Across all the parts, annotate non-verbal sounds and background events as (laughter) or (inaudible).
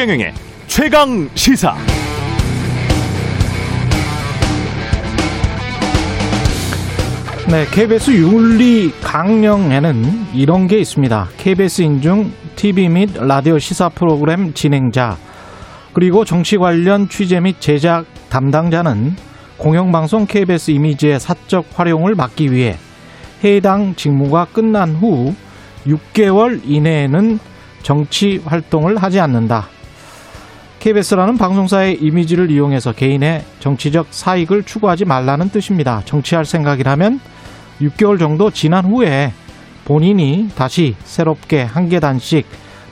최경영의 최강 시사. 네, KBS 윤리 강령에는 이런 게 있습니다. KBS 인중 TV 및 라디오 시사 프로그램 진행자 그리고 정치 관련 취재 및 제작 담당자는 공영방송 KBS 이미지의 사적 활용을 막기 위해 해당 직무가 끝난 후 6개월 이내에는 정치 활동을 하지 않는다. KBS라는 방송사의 이미지를 이용해서 개인의 정치적 사익을 추구하지 말라는 뜻입니다. 정치할 생각이라면 6개월 정도 지난 후에 본인이 다시 새롭게 한 계단씩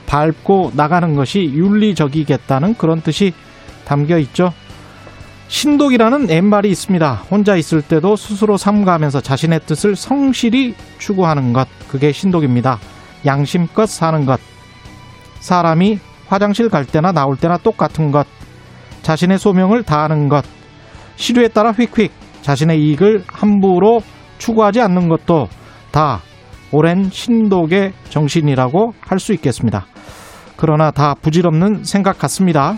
밟고 나가는 것이 윤리적이겠다는 그런 뜻이 담겨 있죠. 신독이라는 엠말이 있습니다. 혼자 있을 때도 스스로 삼가하면서 자신의 뜻을 성실히 추구하는 것. 그게 신독입니다. 양심껏 사는 것. 사람이 화장실 갈 때나 나올 때나 똑같은 것. 자신의 소명을 다하는 것. 시류에 따라 휙휙 자신의 이익을 함부로 추구하지 않는 것도 다 오랜 신독의 정신이라고 할 수 있겠습니다. 그러나 다 부질없는 생각 같습니다.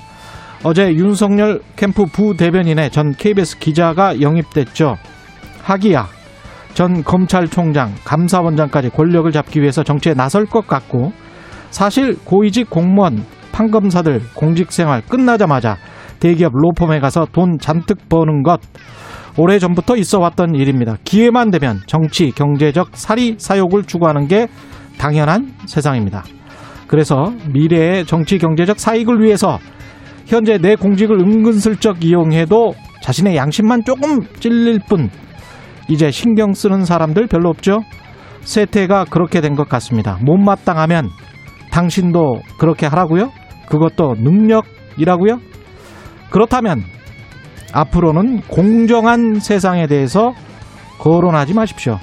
어제 윤석열 캠프 부대변인의 전 KBS 기자가 영입됐죠. 하기야 전 검찰총장, 감사원장까지 권력을 잡기 위해서 정치에 나설 것 같고 사실 고위직 공무원, 판검사들 공직생활 끝나자마자 대기업 로펌에 가서 돈 잔뜩 버는 것 오래 전부터 있어 왔던 일입니다. 기회만 되면 정치, 경제적 사리 사욕을 추구하는 게 당연한 세상입니다. 그래서 미래의 정치, 경제적 사익을 위해서 현재 내 공직을 은근슬쩍 이용해도 자신의 양심만 조금 찔릴 뿐 이제 신경 쓰는 사람들 별로 없죠? 세태가 그렇게 된 것 같습니다. 못마땅하면 당신도 그렇게 하라고요? 그것도 능력이라고요? 그렇다면 앞으로는 공정한 세상에 대해서 거론하지 마십시오.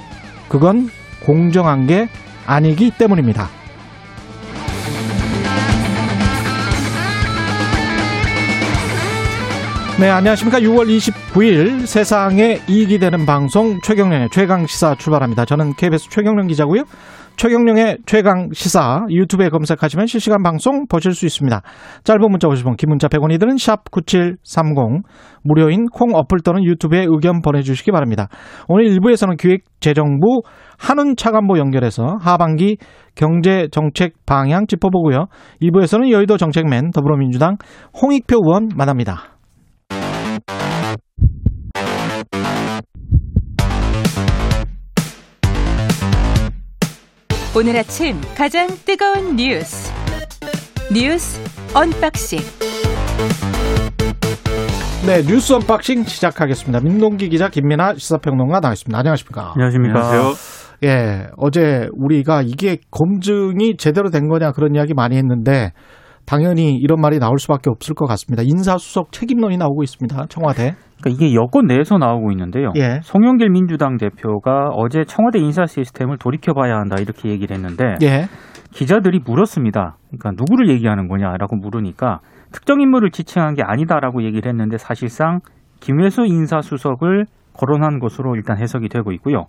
그건 공정한 게 아니기 때문입니다. 네, 안녕하십니까. 6월 29일 세상에 이익이 되는 방송 최경련의 최강시사 출발합니다. 저는 KBS 최경련 기자고요. 최경령의 최강 시사 유튜브에 검색하시면 실시간 방송 보실 수 있습니다. 짧은 문자 50원, 긴 문자 100원이 드는 샵 9730 무료인 콩 어플 또는 유튜브에 의견 보내주시기 바랍니다. 오늘 1부에서는 기획재정부 한운 차관보 연결해서 하반기 경제 정책 방향 짚어보고요. 2부에서는 여의도 정책맨 더불어민주당 홍익표 의원 만납니다. 오늘 아침 가장 뜨거운 뉴스 뉴스 언박싱 네 뉴스 unboxing 시작하겠습니다. 민동기 기자 김민아 시사평론가 나와있습니다. 안녕하십니까? 안녕하십니까? 안녕하세요. 예, 어제 우리가 이게 검증이 제대로 된 거냐 그런 이야기 많이 했는데 당연히 이런 말이 나올 수밖에 없을 것 같습니다. 인사수석 책임론이 나오고 있습니다. 청와대. 그러니까 이게 여권 내에서 나오고 있는데요. 예. 송영길 민주당 대표가 어제 청와대 인사 시스템을 돌이켜봐야 한다 이렇게 얘기를 했는데 예. 기자들이 물었습니다. 그러니까 누구를 얘기하는 거냐라고 물으니까 특정 인물을 지칭한 게 아니다라고 얘기를 했는데 사실상 김회수 인사수석을 거론한 것으로 일단 해석이 되고 있고요.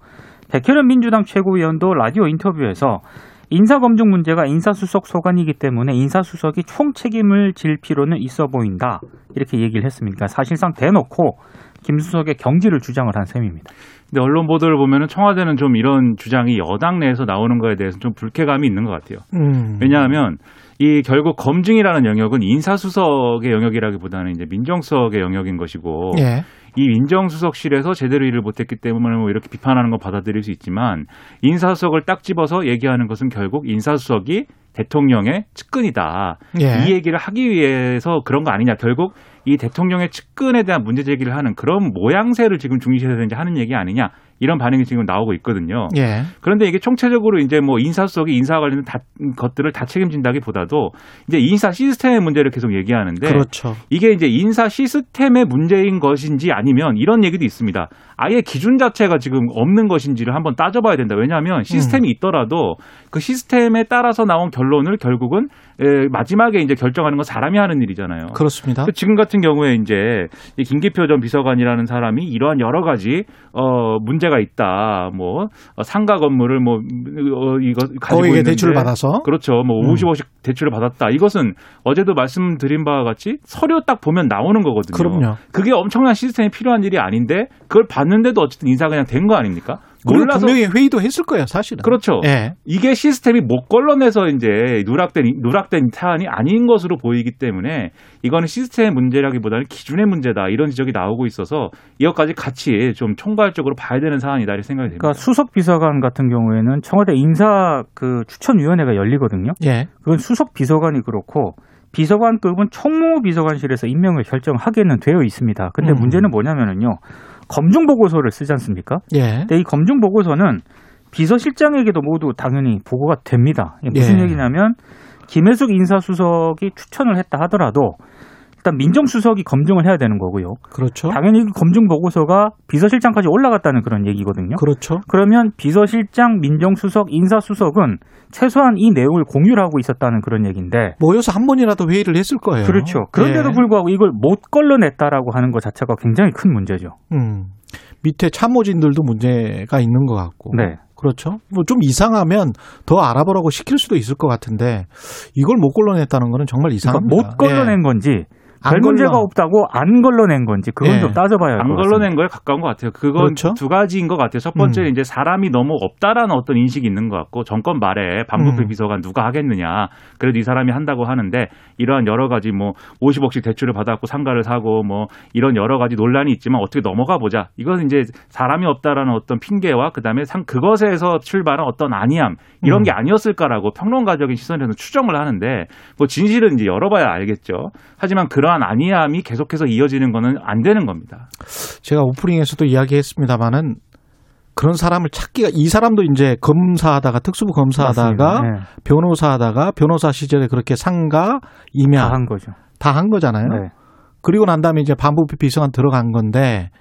백혜련 민주당 최고위원도 라디오 인터뷰에서 인사검증 문제가 인사수석 소관이기 때문에 인사수석이 총 책임을 질 필요는 있어 보인다. 이렇게 얘기를 했습니다. 그러니까 사실상 대놓고 김수석의 경지를 주장을 한 셈입니다. 근데 언론 보도를 보면은 청와대는 좀 이런 주장이 여당 내에서 나오는 거에 대해서 좀 불쾌감이 있는 것 같아요. 음. 왜냐하면 이 결국 검증이라는 영역은 인사수석의 영역이라기보다는 이제 민정수석의 영역인 것이고 예. 이 민정수석실에서 제대로 일을 못했기 때문에 뭐 이렇게 비판하는 건 받아들일 수 있지만 인사수석을 딱 집어서 얘기하는 것은 결국 인사수석이 대통령의 측근이다. 예. 이 얘기를 하기 위해서 그런 거 아니냐. 결국 이 대통령의 측근에 대한 문제 제기를 하는 그런 모양새를 지금 중시해서 이제 하는 얘기 아니냐. 이런 반응이 지금 나오고 있거든요. 예. 그런데 이게 총체적으로 이제 뭐 인사 수석이 인사와 관련된 다, 것들을 다 책임진다기보다도 이제 인사 시스템의 문제를 계속 얘기하는데 그렇죠. 이게 이제 인사 시스템의 문제인 것인지 아니면 이런 얘기도 있습니다. 아예 기준 자체가 지금 없는 것인지를 한번 따져봐야 된다. 왜냐하면 시스템이 음. 있더라도 그 시스템에 따라서 나온 결론을 결국은 마지막에 이제 결정하는 건 사람이 하는 일이잖아요. 그렇습니다. 지금 같은 경우에 이제 김기표 전 비서관이라는 사람이 이러한 여러 가지 어 문제 문제가 있다. 뭐 어, 상가 건물을 뭐 어, 이거 가지고 있는데 대출을 받아서 그렇죠. 뭐 50억씩 음. 대출을 받았다. 이것은 어제도 말씀드린 바와 같이 서류 딱 보면 나오는 거거든요. 그럼요. 그게 엄청난 시스템이 필요한 일이 아닌데 그걸 봤는데도 어쨌든 인사 그냥 된 거 아닙니까? 몰라서 분명히 회의도 했을 거예요, 사실은. 그렇죠. 예. 이게 시스템이 못 걸러내서 이제 누락된 누락된 사안이 아닌 것으로 보이기 때문에 이거는 시스템의 문제라기보다는 기준의 문제다 이런 지적이 나오고 있어서 이것까지 같이 좀 총괄적으로 봐야 되는 사안이다 이렇게 생각이 됩니다. 그러니까 수석 비서관 같은 경우에는 청와대 인사 그 추천위원회가 열리거든요. 예. 그건 수석 비서관이 그렇고 비서관급은 총무 비서관실에서 임명을 결정하게는 되어 있습니다. 근데 음. 문제는 뭐냐면은요. 검증 보고서를 쓰지 않습니까? 예. 근데 이 검증 보고서는 비서실장에게도 모두 당연히 보고가 됩니다. 무슨 예. 얘기냐면 김혜숙 인사수석이 추천을 했다 하더라도 일단 민정수석이 검증을 해야 되는 거고요. 그렇죠. 당연히 그 검증 보고서가 비서실장까지 올라갔다는 그런 얘기거든요. 그렇죠. 그러면 비서실장, 민정수석, 인사수석은 최소한 이 내용을 공유를 하고 있었다는 그런 얘기인데 모여서 한 번이라도 회의를 했을 거예요. 그렇죠. 그런데도 예. 불구하고 이걸 못 걸러냈다라고 하는 것 자체가 굉장히 큰 문제죠. 음. 밑에 참모진들도 문제가 있는 것 같고. 네. 그렇죠. 뭐 좀 이상하면 더 알아보라고 시킬 수도 있을 것 같은데 이걸 못 걸러냈다는 거는 정말 이상합니다. 그러니까 못 걸러낸 예. 건지 별 문제가 없다고 안 걸러낸 건지 그건 네. 좀 따져봐야 할 것 같습니다. 안 걸러낸 거에 가까운 것 같아요. 그건 그렇죠? 두 가지인 것 같아요. 첫 번째 음. 이제 사람이 너무 없다라는 어떤 인식이 있는 것 같고 정권 말에 반부패 음. 비서관 누가 하겠느냐. 그래도 이 사람이 한다고 하는데 이러한 여러 가지 뭐 50억씩 대출을 받았고 상가를 사고 뭐 이런 여러 가지 논란이 있지만 어떻게 넘어가 보자. 이건 이제 사람이 없다라는 어떤 핑계와 그다음에 상 그것에서 출발한 어떤 아니함 이런 음. 게 아니었을까라고 평론가적인 시선에서 추정을 하는데 뭐 진실은 이제 열어봐야 알겠죠. 하지만 그런 그러한 아니함이 계속해서 이어지는 거는 안 되는 겁니다. 제가 오프닝에서도 이야기했습니다마는 그런 사람을 찾기가 이 사람도 이제 검사하다가 특수부 검사하다가 네. 변호사하다가 변호사 시절에 그렇게 상가 임야 다 한 거죠. 다 한 거잖아요. 네. 그리고 난 다음에 이제 반부패 비서관 들어간 건데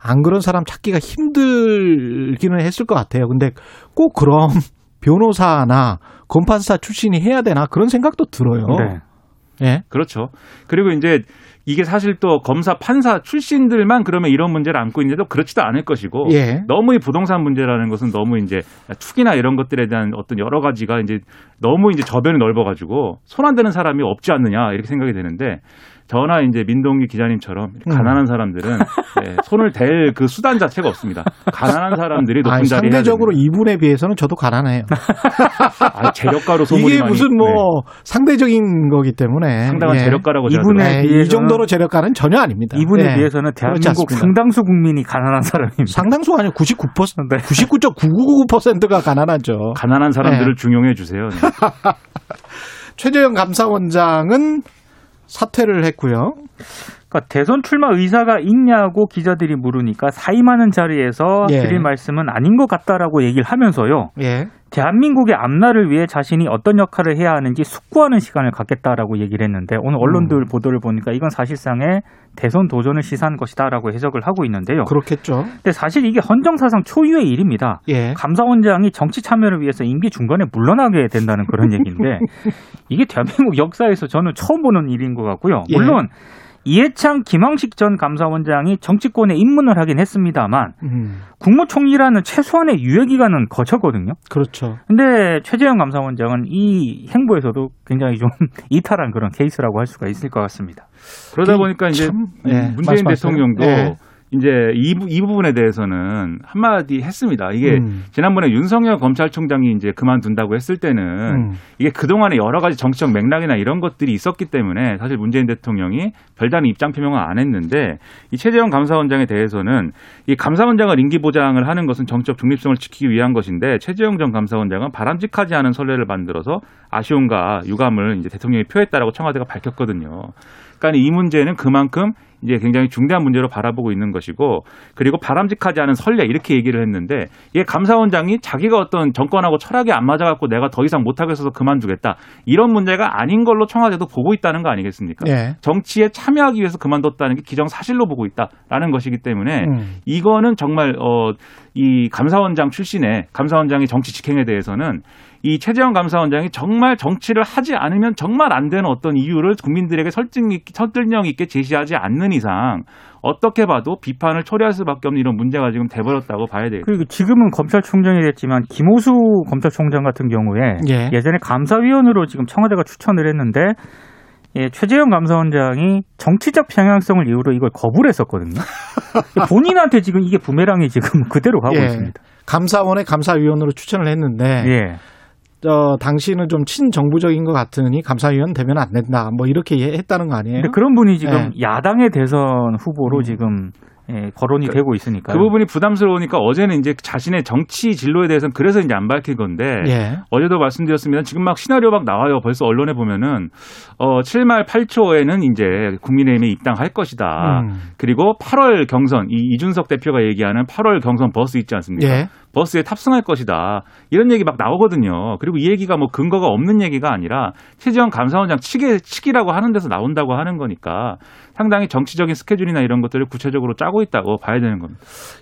안 그런 사람 찾기가 힘들기는 했을 것 같아요. 근데 꼭 그럼 (laughs) 변호사나 검판사 출신이 해야 되나 그런 생각도 들어요. 네. 예. 그렇죠. 그리고 이제 이게 사실 또 검사 판사 출신들만 그러면 이런 문제를 안고 있는데도 그렇지도 않을 것이고 예. 너무 이 부동산 문제라는 것은 너무 이제 투기나 이런 것들에 대한 어떤 여러 가지가 이제 너무 이제 저변이 넓어가지고 손안 대는 사람이 없지 않느냐 이렇게 생각이 되는데 저나 이제 민동기 기자님처럼 음. 가난한 사람들은 네, 손을 댈 그 수단 자체가 없습니다. 가난한 사람들이 높은 자리에 상대적으로 이분에 비해서는 저도 가난해요. 아, 재력가로 (laughs) 소문이 이게 무슨 뭐 네. 상대적인 거기 때문에 상당한 예. 재력가라고 이분에 비해 이 정도로 재력가는 전혀 아닙니다. 이분에 예. 비해서는 대한민국 상당수 국민이 가난한 사람입니다. 상당수가 아니고 99% 네. 99.999%가 가난하죠. 가난한 사람들을 네. 중용해 주세요. 네. (laughs) 최재형 감사원장은 사퇴를 했고요. 그러니까 대선 출마 의사가 있냐고 기자들이 물으니까 사임하는 자리에서 예. 드릴 말씀은 아닌 것 같다라고 얘기를 하면서요. 예. 대한민국의 앞날을 위해 자신이 어떤 역할을 해야 하는지 숙고하는 시간을 갖겠다라고 얘기를 했는데 오늘 언론들 음. 보도를 보니까 이건 사실상의 대선 도전을 시사한 것이다라고 해석을 하고 있는데요. 그렇겠죠. 근데 사실 이게 헌정사상 초유의 일입니다. 예. 감사원장이 정치 참여를 위해서 임기 중간에 물러나게 된다는 그런 얘기인데 (laughs) 이게 대한민국 역사에서 저는 처음 보는 일인 것 같고요. 예. 물론 예. 이해창 김황식 전 감사원장이 정치권에 입문을 하긴 했습니다만 음. 국무총리라는 최소한의 유예 기간은 거쳤거든요. 그렇죠. 근데 최재형 감사원장은 이 행보에서도 굉장히 좀 (laughs) 이탈한 그런 케이스라고 할 수가 있을 것 같습니다. 그러다 보니까 이제 참, 네, 문재인 대통령도 네. 이제 이, 이 부분에 대해서는 한마디 했습니다. 이게 음. 지난번에 윤석열 검찰총장이 이제 그만둔다고 했을 때는 음. 이게 그동안에 여러 가지 정치적 맥락이나 이런 것들이 있었기 때문에 사실 문재인 대통령이 별다른 입장 표명을 안 했는데 이 최재형 감사원장에 대해서는 이 감사원장을 임기 보장을 하는 것은 정치적 중립성을 지키기 위한 것인데 최재형 전 감사원장은 바람직하지 않은 선례를 만들어서 아쉬움과 유감을 이제 대통령이 표했다라고 청와대가 밝혔거든요. 그러니까 이 문제는 그만큼 이제 굉장히 중대한 문제로 바라보고 있는 것이고 그리고 바람직하지 않은 선례 이렇게 얘기를 했는데 이게 감사원장이 자기가 어떤 정권하고 철학이 안 맞아갖고 내가 더 이상 못하겠어서 그만두겠다 이런 문제가 아닌 걸로 청와대도 보고 있다는 거 아니겠습니까? 네. 정치에 참여하기 위해서 그만뒀다는 게 기정 사실로 보고 있다라는 것이기 때문에 음. 이거는 정말 어, 이 감사원장 출신의 감사원장의 정치 직행에 대해서는 이 최재형 감사원장이 정말 정치를 하지 않으면 정말 안 되는 어떤 이유를 국민들에게 설득력 있게 제시하지 않는 이상 어떻게 봐도 비판을 초래할 수밖에 없는 이런 문제가 지금 돼버렸다고 봐야 돼요. 그리고 지금은 검찰총장이 됐지만 김호수 검찰총장 같은 경우에 예. 예전에 감사위원으로 지금 청와대가 추천을 했는데 예, 최재형 감사원장이 정치적 평양성을 이유로 이걸 거부를 했었거든요. (laughs) 본인한테 지금 이게 부메랑이 지금 그대로 가고 예. 있습니다. 감사원의 감사위원으로 추천을 했는데 예. 어, 당신은 좀 친정부적인 것 같으니 감사위원 되면 안 된다. 뭐 이렇게 했다는 거 아니에요? 근데 그런 분이 지금 예. 야당의 대선 후보로 음. 지금 예, 거론이 그, 되고 있으니까 그 부분이 부담스러우니까 어제는 이제 자신의 정치 진로에 대해서는 그래서 이제 안 밝힌 건데 예. 어제도 말씀드렸습니다. 지금 막 시나리오 막 나와요. 벌써 언론에 보면은 어 7말 8초에는 이제 국민의힘에 입당할 것이다. 음. 그리고 8월 경선 이 이준석 대표가 얘기하는 8월 경선 버스 있지 않습니까? 예. 버스에 탑승할 것이다. 이런 얘기 막 나오거든요. 그리고 이 얘기가 뭐 근거가 없는 얘기가 아니라 최재형 감사원장 측의 측이라고 하는 데서 나온다고 하는 거니까 상당히 정치적인 스케줄이나 이런 것들을 구체적으로 짜고 있다고 봐야 되는 겁니다.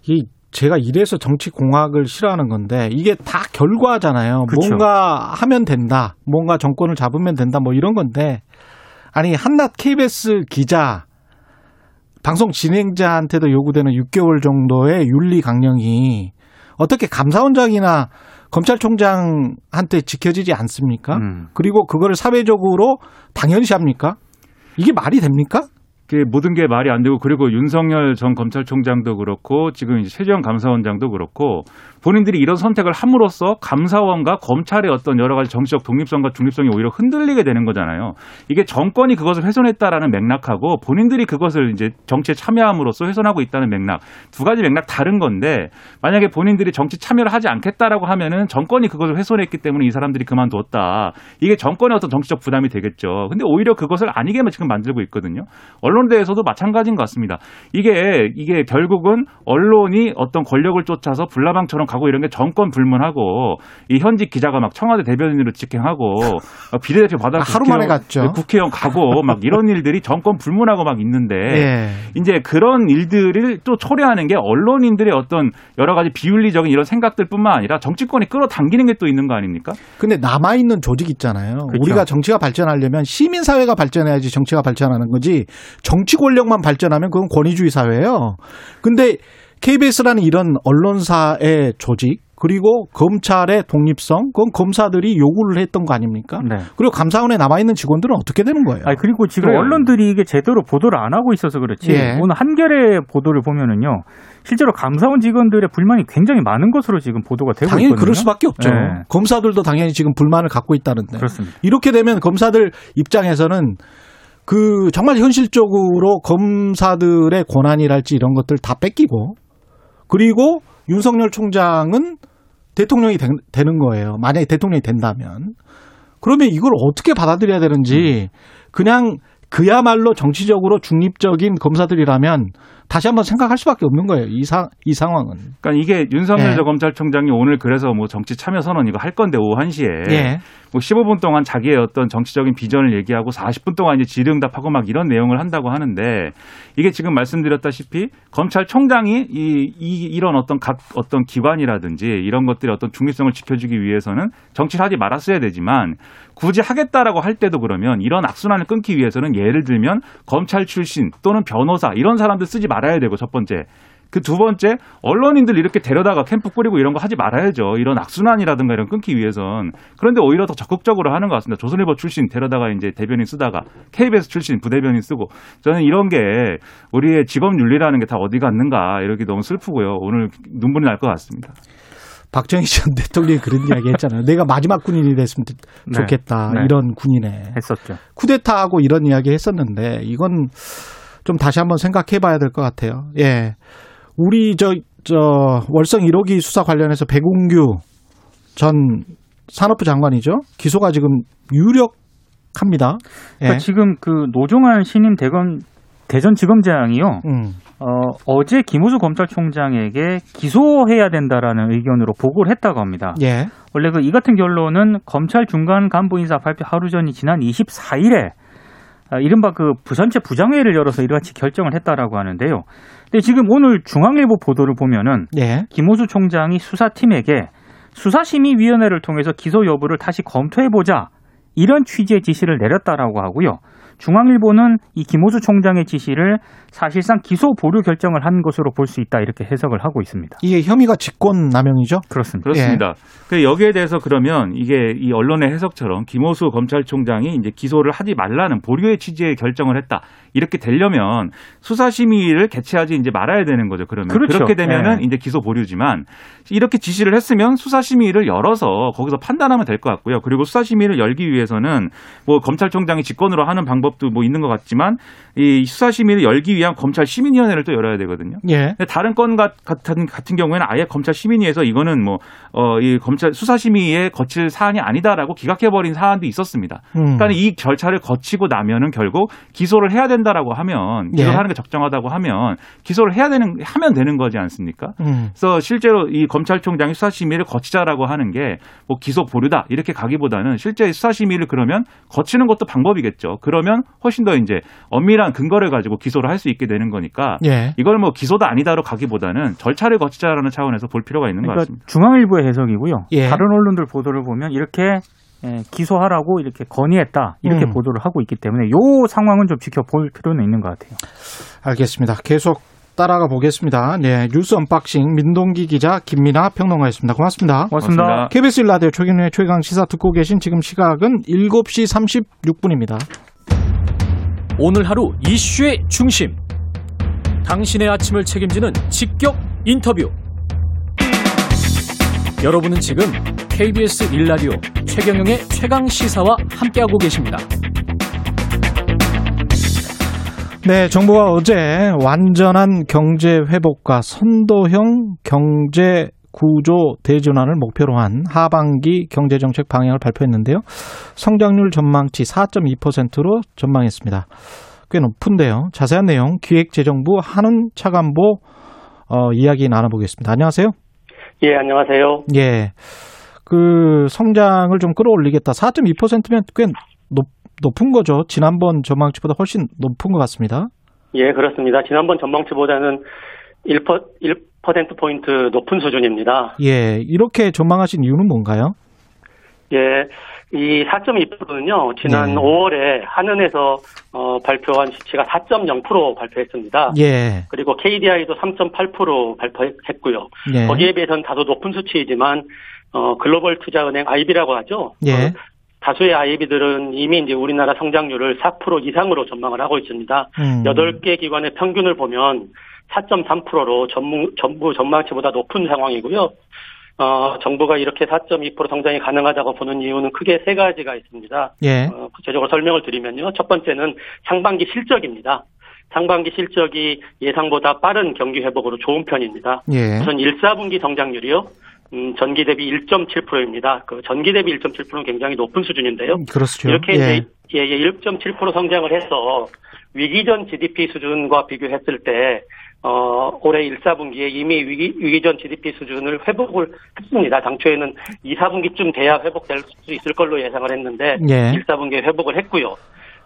이 제가 이래서 정치 공학을 싫어하는 건데 이게 다 결과잖아요. 그쵸. 뭔가 하면 된다. 뭔가 정권을 잡으면 된다. 뭐 이런 건데 아니 한낮 KBS 기자 방송 진행자한테도 요구되는 6개월 정도의 윤리 강령이 어떻게 감사원장이나 검찰총장한테 지켜지지 않습니까? 음. 그리고 그거를 사회적으로 당연시합니까? 이게 말이 됩니까? 그 모든 게 말이 안 되고 그리고 윤석열 전 검찰총장도 그렇고 지금 이제 최재형 감사원장도 그렇고 본인들이 이런 선택을 함으로써 감사원과 검찰의 어떤 여러 가지 정치적 독립성과 중립성이 오히려 흔들리게 되는 거잖아요. 이게 정권이 그것을 훼손했다라는 맥락하고 본인들이 그것을 이제 정치에 참여함으로써 훼손하고 있다는 맥락 두 가지 맥락 다른 건데 만약에 본인들이 정치 참여를 하지 않겠다라고 하면은 정권이 그것을 훼손했기 때문에 이 사람들이 그만뒀다. 이게 정권의 어떤 정치적 부담이 되겠죠. 근데 오히려 그것을 아니게 지금 만들고 있거든요. 언론대에서도 마찬가지인 것 같습니다. 이게 이게 결국은 언론이 어떤 권력을 쫓아서 불나방처럼 가고 이런 게 정권 불문하고 이 현직 기자가 막 청와대 대변인으로 직행하고 비례대표 받아 아, 하루 만에 갔죠. 국회의원 가고 막 이런 일들이 정권 불문하고 막 있는데 예. 이제 그런 일들을 또 초래하는 게 언론인들의 어떤 여러 가지 비윤리적인 이런 생각들뿐만 아니라 정치권이 끌어당기는 게 또 있는 거 아닙니까? 근데 남아 있는 조직 있잖아요. 그렇죠. 우리가 정치가 발전하려면 시민 사회가 발전해야지 정치가 발전하는 거지 정치 권력만 발전하면 그건 권위주의 사회예요. 근데 KBS라는 이런 언론사의 조직 그리고 검찰의 독립성, 그건 검사들이 요구를 했던 거 아닙니까? 네. 그리고 감사원에 남아 있는 직원들은 어떻게 되는 거예요? 아니, 그리고 지금 그래요. 언론들이 이게 제대로 보도를 안 하고 있어서 그렇지. 예. 오늘 한겨레 보도를 보면은요, 실제로 감사원 직원들의 불만이 굉장히 많은 것으로 지금 보도가 되고 당연히 있거든요. 그럴 수밖에 없죠. 네. 검사들도 당연히 지금 불만을 갖고 있다는데. 그렇습니다. 이렇게 되면 검사들 입장에서는 그 정말 현실적으로 검사들의 권한이랄지 이런 것들 다 뺏기고 그리고 윤석열 총장은 대통령이 되, 는 거예요. 만약에 대통령이 된다면. 그러면 이걸 어떻게 받아들여야 되는지 그냥 그야말로 정치적으로 중립적인 검사들이라면 다시 한번 생각할 수밖에 없는 거예요. 이, 상, 이 상황은. 그러니까 이게 윤석열 네. 검찰총장이 오늘 그래서 뭐 정치 참여 선언 이거 할 건데 오후 1시에 네. 뭐 15분 동안 자기의 어떤 정치적인 비전을 얘기하고 40분 동안 이제 질의응답하고 막 이런 내용을 한다고 하는데 이게 지금 말씀드렸다시피 검찰총장이 이, 이 이런 어떤 각 어떤 기관이라든지 이런 것들의 어떤 중립성을 지켜주기 위해서는 정치를 하지 말았어야 되지만 굳이 하겠다라고 할 때도 그러면 이런 악순환을 끊기 위해서는 예를 들면 검찰 출신 또는 변호사 이런 사람들 쓰지 말 아야 되고 첫 번째 그 두 번째 언론인들 이렇게 데려다가 캠프 꾸리고 이런 거 하지 말아야죠. 이런 악순환이라든가 이런 끊기 위해선 그런데 오히려 더 적극적으로 하는 것 같습니다. 조선일보 출신 데려다가 이제 대변인 쓰다가 KBS 출신 부대변인 쓰고 저는 이런 게 우리의 직업 윤리라는 게 다 어디 갔는가 이렇게 너무 슬프고요. 오늘 눈물이 날 것 같습니다. 박정희 전 (laughs) 대통령이 그런 이야기 했잖아요. 내가 마지막 군인이 됐으면 네. 좋겠다. 네. 이런 군인에. 했었죠. 쿠데타하고 이런 이야기 했었는데 이건 좀 다시 한번 생각해 봐야 될 것 같아요. 예. 우리 저, 저, 월성 1호기 수사 관련해서 백운규 전 산업부 장관이죠. 기소가 지금 유력합니다. 예. 그러니까 지금 그 노종환 신임 대검 대전지검장이요. 음. 어, 어제 김우수 검찰총장에게 기소해야 된다라는 의견으로 보고를 했다고 합니다. 예. 원래 그 이 같은 결론은 검찰 중간 간부 인사 발표 하루 전이 지난 24일에 아, 이른바 그 부산체 부장회의를 열어서 이같이 결정을 했다라고 하는데요. 근데 지금 오늘 중앙일보 보도를 보면은 예. 김호수 총장이 수사팀에게 수사심의위원회를 통해서 기소 여부를 다시 검토해 보자 이런 취지의 지시를 내렸다라고 하고요. 중앙일보는 이 김호수 총장의 지시를 사실상 기소 보류 결정을 한 것으로 볼 수 있다 이렇게 해석을 하고 있습니다. 이게 혐의가 직권 남용이죠? 그렇습니다. 그렇습니다. 예. 여기에 대해서 그러면 이게 이 언론의 해석처럼 김호수 검찰총장이 이제 기소를 하지 말라는 보류의 취지의 결정을 했다. 이렇게 되려면 수사 심의를 개최하지 이제 말아야 되는 거죠. 그러면 그렇죠. 그렇게 되면은 예. 이제 기소 보류지만 이렇게 지시를 했으면 수사 심의를 열어서 거기서 판단하면 될 것 같고요. 그리고 수사 심의를 열기 위해서는 뭐 검찰총장이 직권으로 하는 방법 도 뭐 있는 것 같지만 이 수사 심의를 열기 위한 검찰 시민위원회를 또 열어야 되거든요. 예. 다른 건 같은 같은 경우에는 아예 검찰 시민위에서 이거는 뭐어이 검찰 수사 심의에 거칠 사안이 아니다라고 기각해 버린 사안도 있었습니다. 음. 그러니까 이 절차를 거치고 나면은 결국 기소를 해야 된다라고 하면 기소를 예. 하는 게 적정하다고 하면 기소를 해야 되는 하면 되는 거지 않습니까? 음. 그래서 실제로 이 검찰총장이 수사 심의를 거치자라고 하는 게 뭐 기소 보류다 이렇게 가기보다는 실제 수사 심의를 그러면 거치는 것도 방법이겠죠. 그러면 훨씬 더 이제 엄밀한 근거를 가지고 기소를 할 수 있게 되는 거니까 예. 이걸 뭐 기소도 아니다로 가기보다는 절차를 거치자라는 차원에서 볼 필요가 있는 그러니까 것 같습니다. 중앙일보의 해석이고요. 예. 다른 언론들 보도를 보면 이렇게 예, 기소하라고 이렇게 건의했다 이렇게 음. 보도를 하고 있기 때문에 요 상황은 좀 지켜볼 필요는 있는 것 같아요. 알겠습니다. 계속 따라가 보겠습니다. 네, 뉴스 unboxing 민동기 기자 김민아 평론가였습니다. 고맙습니다. 고맙습니다. 고맙습니다. KBS 일라디오 최경영의 최강 시사 듣고 계신 지금 시각은 7시 36분입니다. 오늘 하루 이슈의 중심. 당신의 아침을 책임지는 직격 인터뷰. 여러분은 지금 KBS 일라디오 최경영의 최강 시사와 함께하고 계십니다. 네, 정부가 어제 완전한 경제 회복과 선도형 경제 구조 대전환을 목표로 한 하반기 경제정책 방향을 발표했는데요. 성장률 전망치 4.2%로 전망했습니다. 꽤 높은데요. 자세한 내용 기획재정부 한은 차관보 어, 이야기 나눠보겠습니다. 안녕하세요. 예, 안녕하세요. 예. 그 성장을 좀 끌어올리겠다. 4.2%면 꽤 높, 높은 거죠. 지난번 전망치보다 훨씬 높은 것 같습니다. 예, 그렇습니다. 지난번 전망치보다는 1%, 1%포인트 높은 수준입니다. 예, 이렇게 전망하신 이유는 뭔가요? 예, 이 4.2%는요, 지난 예. 5월에 한은에서 어, 발표한 수치가 4.0% 발표했습니다. 예. 그리고 KDI도 3.8% 발표했고요. 예. 거기에 비해서는 다소 높은 수치이지만 어, 글로벌 투자은행 IB라고 하죠. 예. 어, 다수의 IB들은 이미 이제 우리나라 성장률을 4% 이상으로 전망을 하고 있습니다. 음. 8개 기관의 평균을 보면 4.3%로 전무, 전부 전망치보다 높은 상황이고요. 어, 정부가 이렇게 4.2% 성장이 가능하다고 보는 이유는 크게 세 가지가 있습니다. 예. 어, 구체적으로 설명을 드리면요. 첫 번째는 상반기 실적입니다. 상반기 실적이 예상보다 빠른 경기 회복으로 좋은 편입니다. 예. 우선 1, 4분기 성장률이요. 음, 전기 대비 1.7%입니다. 그 전기 대비 1.7%는 굉장히 높은 수준인데요. 음, 그렇죠. 이렇게 예. 이제 예, 예, 1.7% 성장을 해서 위기 전 GDP 수준과 비교했을 때 어, 올해 1, 4분기에 이미 위기, 위기 전 GDP 수준을 회복을 했습니다. 당초에는 2, 4분기쯤 돼야 회복될 수 있을 걸로 예상을 했는데 예. 1, 4분기에 회복을 했고요.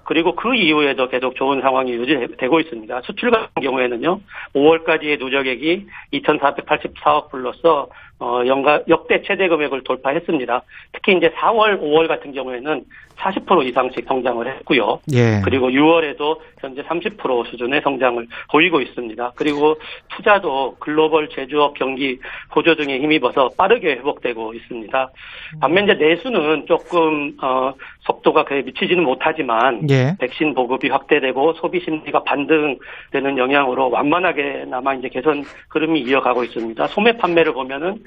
그리고 그 이후에도 계속 좋은 상황이 유지되고 있습니다. 수출 같은 경우에는요, 5월까지의 누적액이 2,484억 불로서 어, 연가, 역대 최대 금액을 돌파했습니다. 특히 이제 4월, 5월 같은 경우에는 40% 이상씩 성장을 했고요. 예. 그리고 6월에도 현재 30% 수준의 성장을 보이고 있습니다. 그리고 투자도 글로벌 제조업 경기 보조 등에 힘입어서 빠르게 회복되고 있습니다. 반면 이제 내수는 조금 어, 속도가 그에 미치지는 못하지만 예. 백신 보급이 확대되고 소비 심리가 반등되는 영향으로 완만하게 남아 이제 개선 흐름이 이어가고 있습니다. 소매 판매를 보면은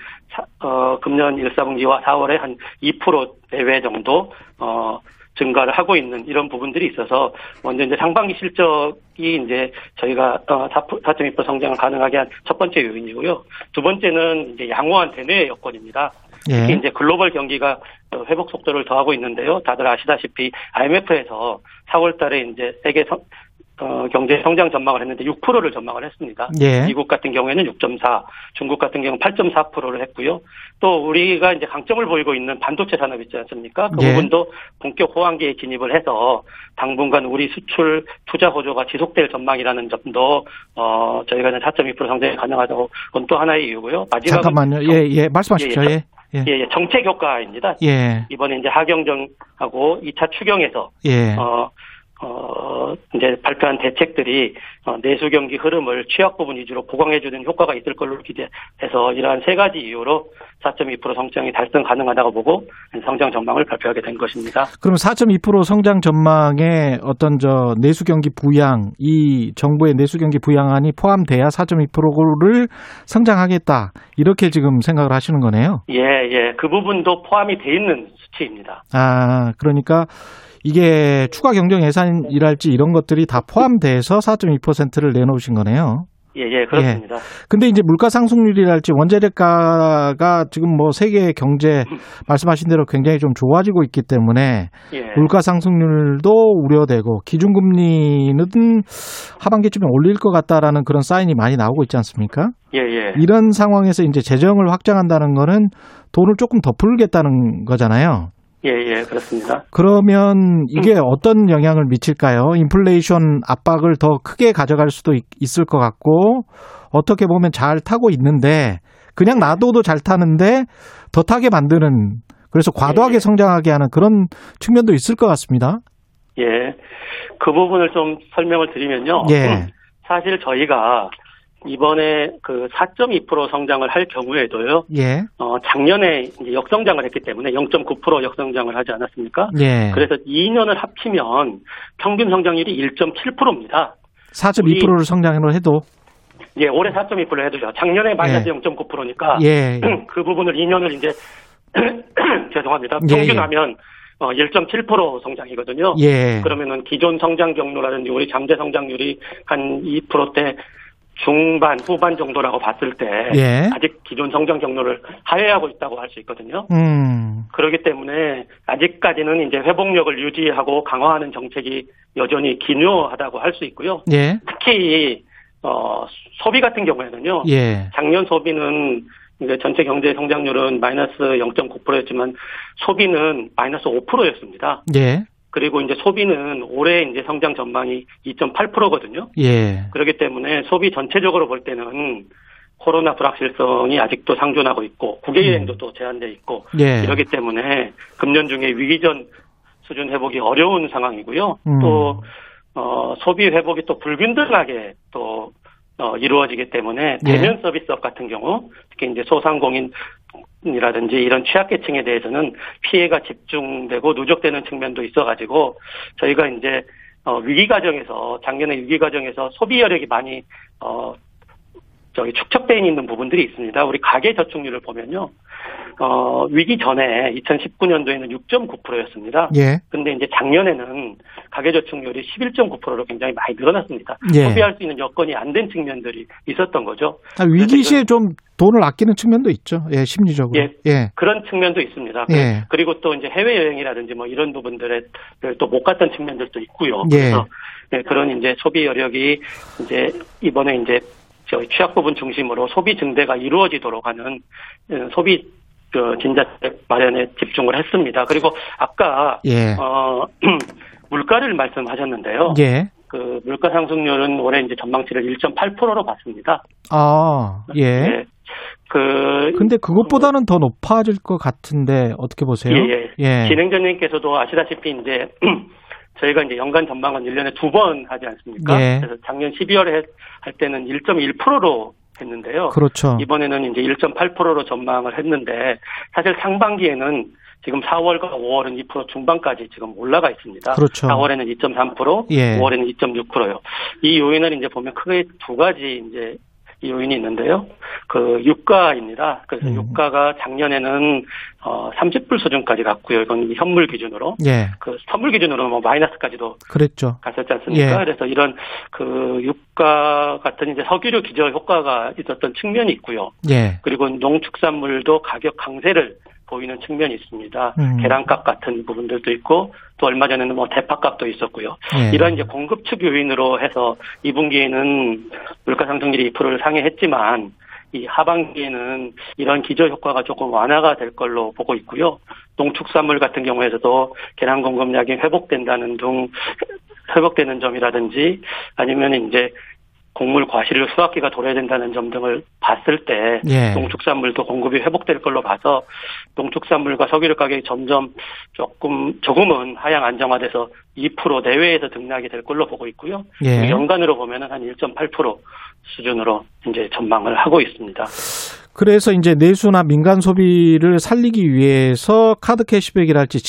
어, 금년 1, 4분기와 4월에 한2% 내외 정도 어, 증가를 하고 있는 이런 부분들이 있어서 먼저 이제 상반기 실적이 이제 저희가 어4.2% 성장을 가능하게 한 첫 번째 요인이고요. 두 번째는 이제 양호한 대내 여건입니다. 예. 특히 이제 글로벌 경기가 회복 속도를 더하고 있는데요. 다들 아시다시피 IMF에서 4월 달에 이제 세계 어, 경제 성장 전망을 했는데 6%를 전망을 했습니다. 예. 미국 같은 경우에는 6.4, 중국 같은 경우는 8.4%를 했고요. 또 우리가 이제 강점을 보이고 있는 반도체 산업 있지 않습니까? 그 예. 부분도 본격 호황기에 진입을 해서 당분간 우리 수출 투자 호조가 지속될 전망이라는 점도 어, 저희가 4.2% 성장이 가능하다고 그건 또 하나의 이유고요. 마지막 잠깐만요. 예, 예, 말씀하십시오. 예, 예. 예. 예, 정책 효과입니다. 예. 이번에 이제 하경정하고 2차 추경에서 예. 어, 어, 이제 발표한 대책들이 어, 내수 경기 흐름을 취약 부분 위주로 보강해주는 효과가 있을 걸로 기대해서 이러한 세 가지 이유로 4.2% 성장이 달성 가능하다고 보고 성장 전망을 발표하게 된 것입니다. 그럼 4.2% 성장 전망에 어떤 저 내수 경기 부양, 이 정부의 내수 경기 부양안이 포함돼야 4.2%를 성장하겠다 이렇게 지금 생각을 하시는 거네요. 예, 예, 그 부분도 포함이 돼 있는 수치입니다. 아, 그러니까 이게 추가 경정 예산이랄지 이런 것들이 다 포함돼서 4.2%를 내놓으신 거네요. 예, 예, 그렇습니다. 예. 근데 이제 물가 상승률이랄지 원자력가가 지금 뭐 세계 경제 (laughs) 말씀하신 대로 굉장히 좀 좋아지고 있기 때문에 예. 물가 상승률도 우려되고 기준금리는 하반기쯤에 올릴 것 같다라는 그런 사인이 많이 나오고 있지 않습니까? 예, 예. 이런 상황에서 이제 재정을 확장한다는 거는 돈을 조금 더 풀겠다는 거잖아요. 예, 예, 그렇습니다. 그러면 이게 음. 어떤 영향을 미칠까요? 인플레이션 압박을 더 크게 가져갈 수도 있, 을 것 같고, 어떻게 보면 잘 타고 있는데, 그냥 놔둬도 잘 타는데, 더 타게 만드는, 그래서 과도하게 예, 예. 성장하게 하는 그런 측면도 있을 것 같습니다. 예. 그 부분을 좀 설명을 드리면요. 예. 사실 저희가 이번에 그 4.2% 성장을 할 경우에도요. 예. 어, 작년에 이제 역성장을 했기 때문에 0.9% 역성장을 하지 않았습니까? 예. 그래서 2년을 합치면 평균 성장률이 1.7%입니다. 4.2%를 성장을 해도 예, 올해 4.2%를 해도요. 작년에 마이너스 예. 0.9%니까 (clears throat) 예. 그 부분을 2년을 이제 (clears throat) 죄송합니다. 예, 예. 평균하면 어, 1.7% 성장이거든요. 예. 그러면은 기존 성장 경로라든지 우리 잠재 성장률이 한 2%대 중반, 후반 정도라고 봤을 때 예. 아직 기존 성장 경로를 하회하고 있다고 할 수 있거든요. 음. 그렇기 때문에 아직까지는 이제 회복력을 유지하고 강화하는 정책이 여전히 기묘하다고 할 수 있고요. 예. 특히 어, 소비 같은 경우에는요. 예. 작년 소비는 이제 전체 경제 성장률은 마이너스 0.9%였지만 소비는 마이너스 5%였습니다. 예. 그리고 이제 소비는 올해 이제 성장 전망이 2.8%거든요. 예. 그렇기 때문에 소비 전체적으로 볼 때는 코로나 불확실성이 아직도 상존하고 있고 국외 여행도 음. 또 제한돼 있고 예. 이러기 때문에 금년 중에 위기 전 수준 회복이 어려운 상황이고요. 음. 또 어, 소비 회복이 또 불균등하게 또 어, 이루어지기 때문에 예. 대면 서비스업 같은 경우 특히 이제 소상공인 이라든지 이런 취약계층에 대해서는 피해가 집중되고 누적되는 측면도 있어가지고 저희가 이제 어, 위기 과정에서 작년에 위기 과정에서 소비 여력이 많이 어 저기 축적돼 있는 부분들이 있습니다. 우리 가계 저축률을 보면요. 어, 위기 전에 2019년도에는 6.9%였습니다. 예. 근데 이제 작년에는 가계 저축률이 11.9%로 굉장히 많이 늘어났습니다. 예. 소비할 수 있는 여건이 안 된 측면들이 있었던 거죠. 아, 위기 시에 좀 돈을 아끼는 측면도 있죠. 예, 심리적으로. 예. 예. 그런 측면도 있습니다. 예. 그리고 또 이제 해외 여행이라든지 뭐 이런 부분들에 또 못 갔던 측면들도 있고요. 예. 그래서 예, 그런 이제 소비 여력이 이제 이번에 이제 저희 취약 부분 중심으로 소비 증대가 이루어지도록 하는 어, 소비 그 진자책 마련에 집중을 했습니다. 그리고 아까 예. 어 (clears throat) 물가를 말씀하셨는데요. 예. 그 물가 상승률은 올해 이제 전망치를 1.8%로 봤습니다. 아, 예. 예. 그 근데 그것보다는 더 높아질 것 같은데 어떻게 보세요? 예, 예. 예. 진행자님께서도 아시다시피 이제 (clears throat) 저희가 이제 연간 전망은 1년에 두 번 하지 않습니까? 예. 그래서 작년 12월에 할 때는 1.1%로 했는데요. 그렇죠. 이번에는 이제 1.8%로 전망을 했는데 사실 상반기에는 지금 4월과 5월은 2% 중반까지 지금 올라가 있습니다. 그렇죠. 4월에는 2.3%, 예. 5월에는 2.6%요. 이 요인을 이제 보면 크게 두 가지 이제 요인이 있는데요. 그 유가입니다. 그래서 음. 유가가 작년에는 어 30불 수준까지 갔고요. 이건 현물 기준으로. 예. 그 선물 기준으로 뭐 마이너스까지도 그랬죠. 갔었지 않습니까? 예. 그래서 이런 그 유가 같은 이제 석유류 기절 효과가 있었던 측면이 있고요. 예. 그리고 농축산물도 가격 강세를 보이는 측면이 있습니다. 음. 계란값 같은 부분들도 있고 또 얼마 전에는 뭐 대파값도 있었고요. 예. 이런 이제 공급 측 요인으로 해서 2분기에는 물가 상승률이 2%를 상회했지만 이 하반기에는 이런 기저 효과가 조금 완화가 될 걸로 보고 있고요. 농축산물 같은 경우에서도 계란 공급량이 회복된다는 등 회복되는 점이라든지 아니면 이제 곡물 과실을 수확기가 돌아야 된다는 점 등을 봤을 때 예. 농축산물도 공급이 회복될 걸로 봐서 농축산물과 석유류 가격이 점점 조금 조금은 하향 안정화돼서 2% 내외에서 등락이 될 걸로 보고 있고요. 예. 연간으로 보면은 한 1.8% 수준으로 이제 전망을 하고 있습니다. 그래서 이제 내수나 민간 소비를 살리기 위해서 카드 캐시백이랄지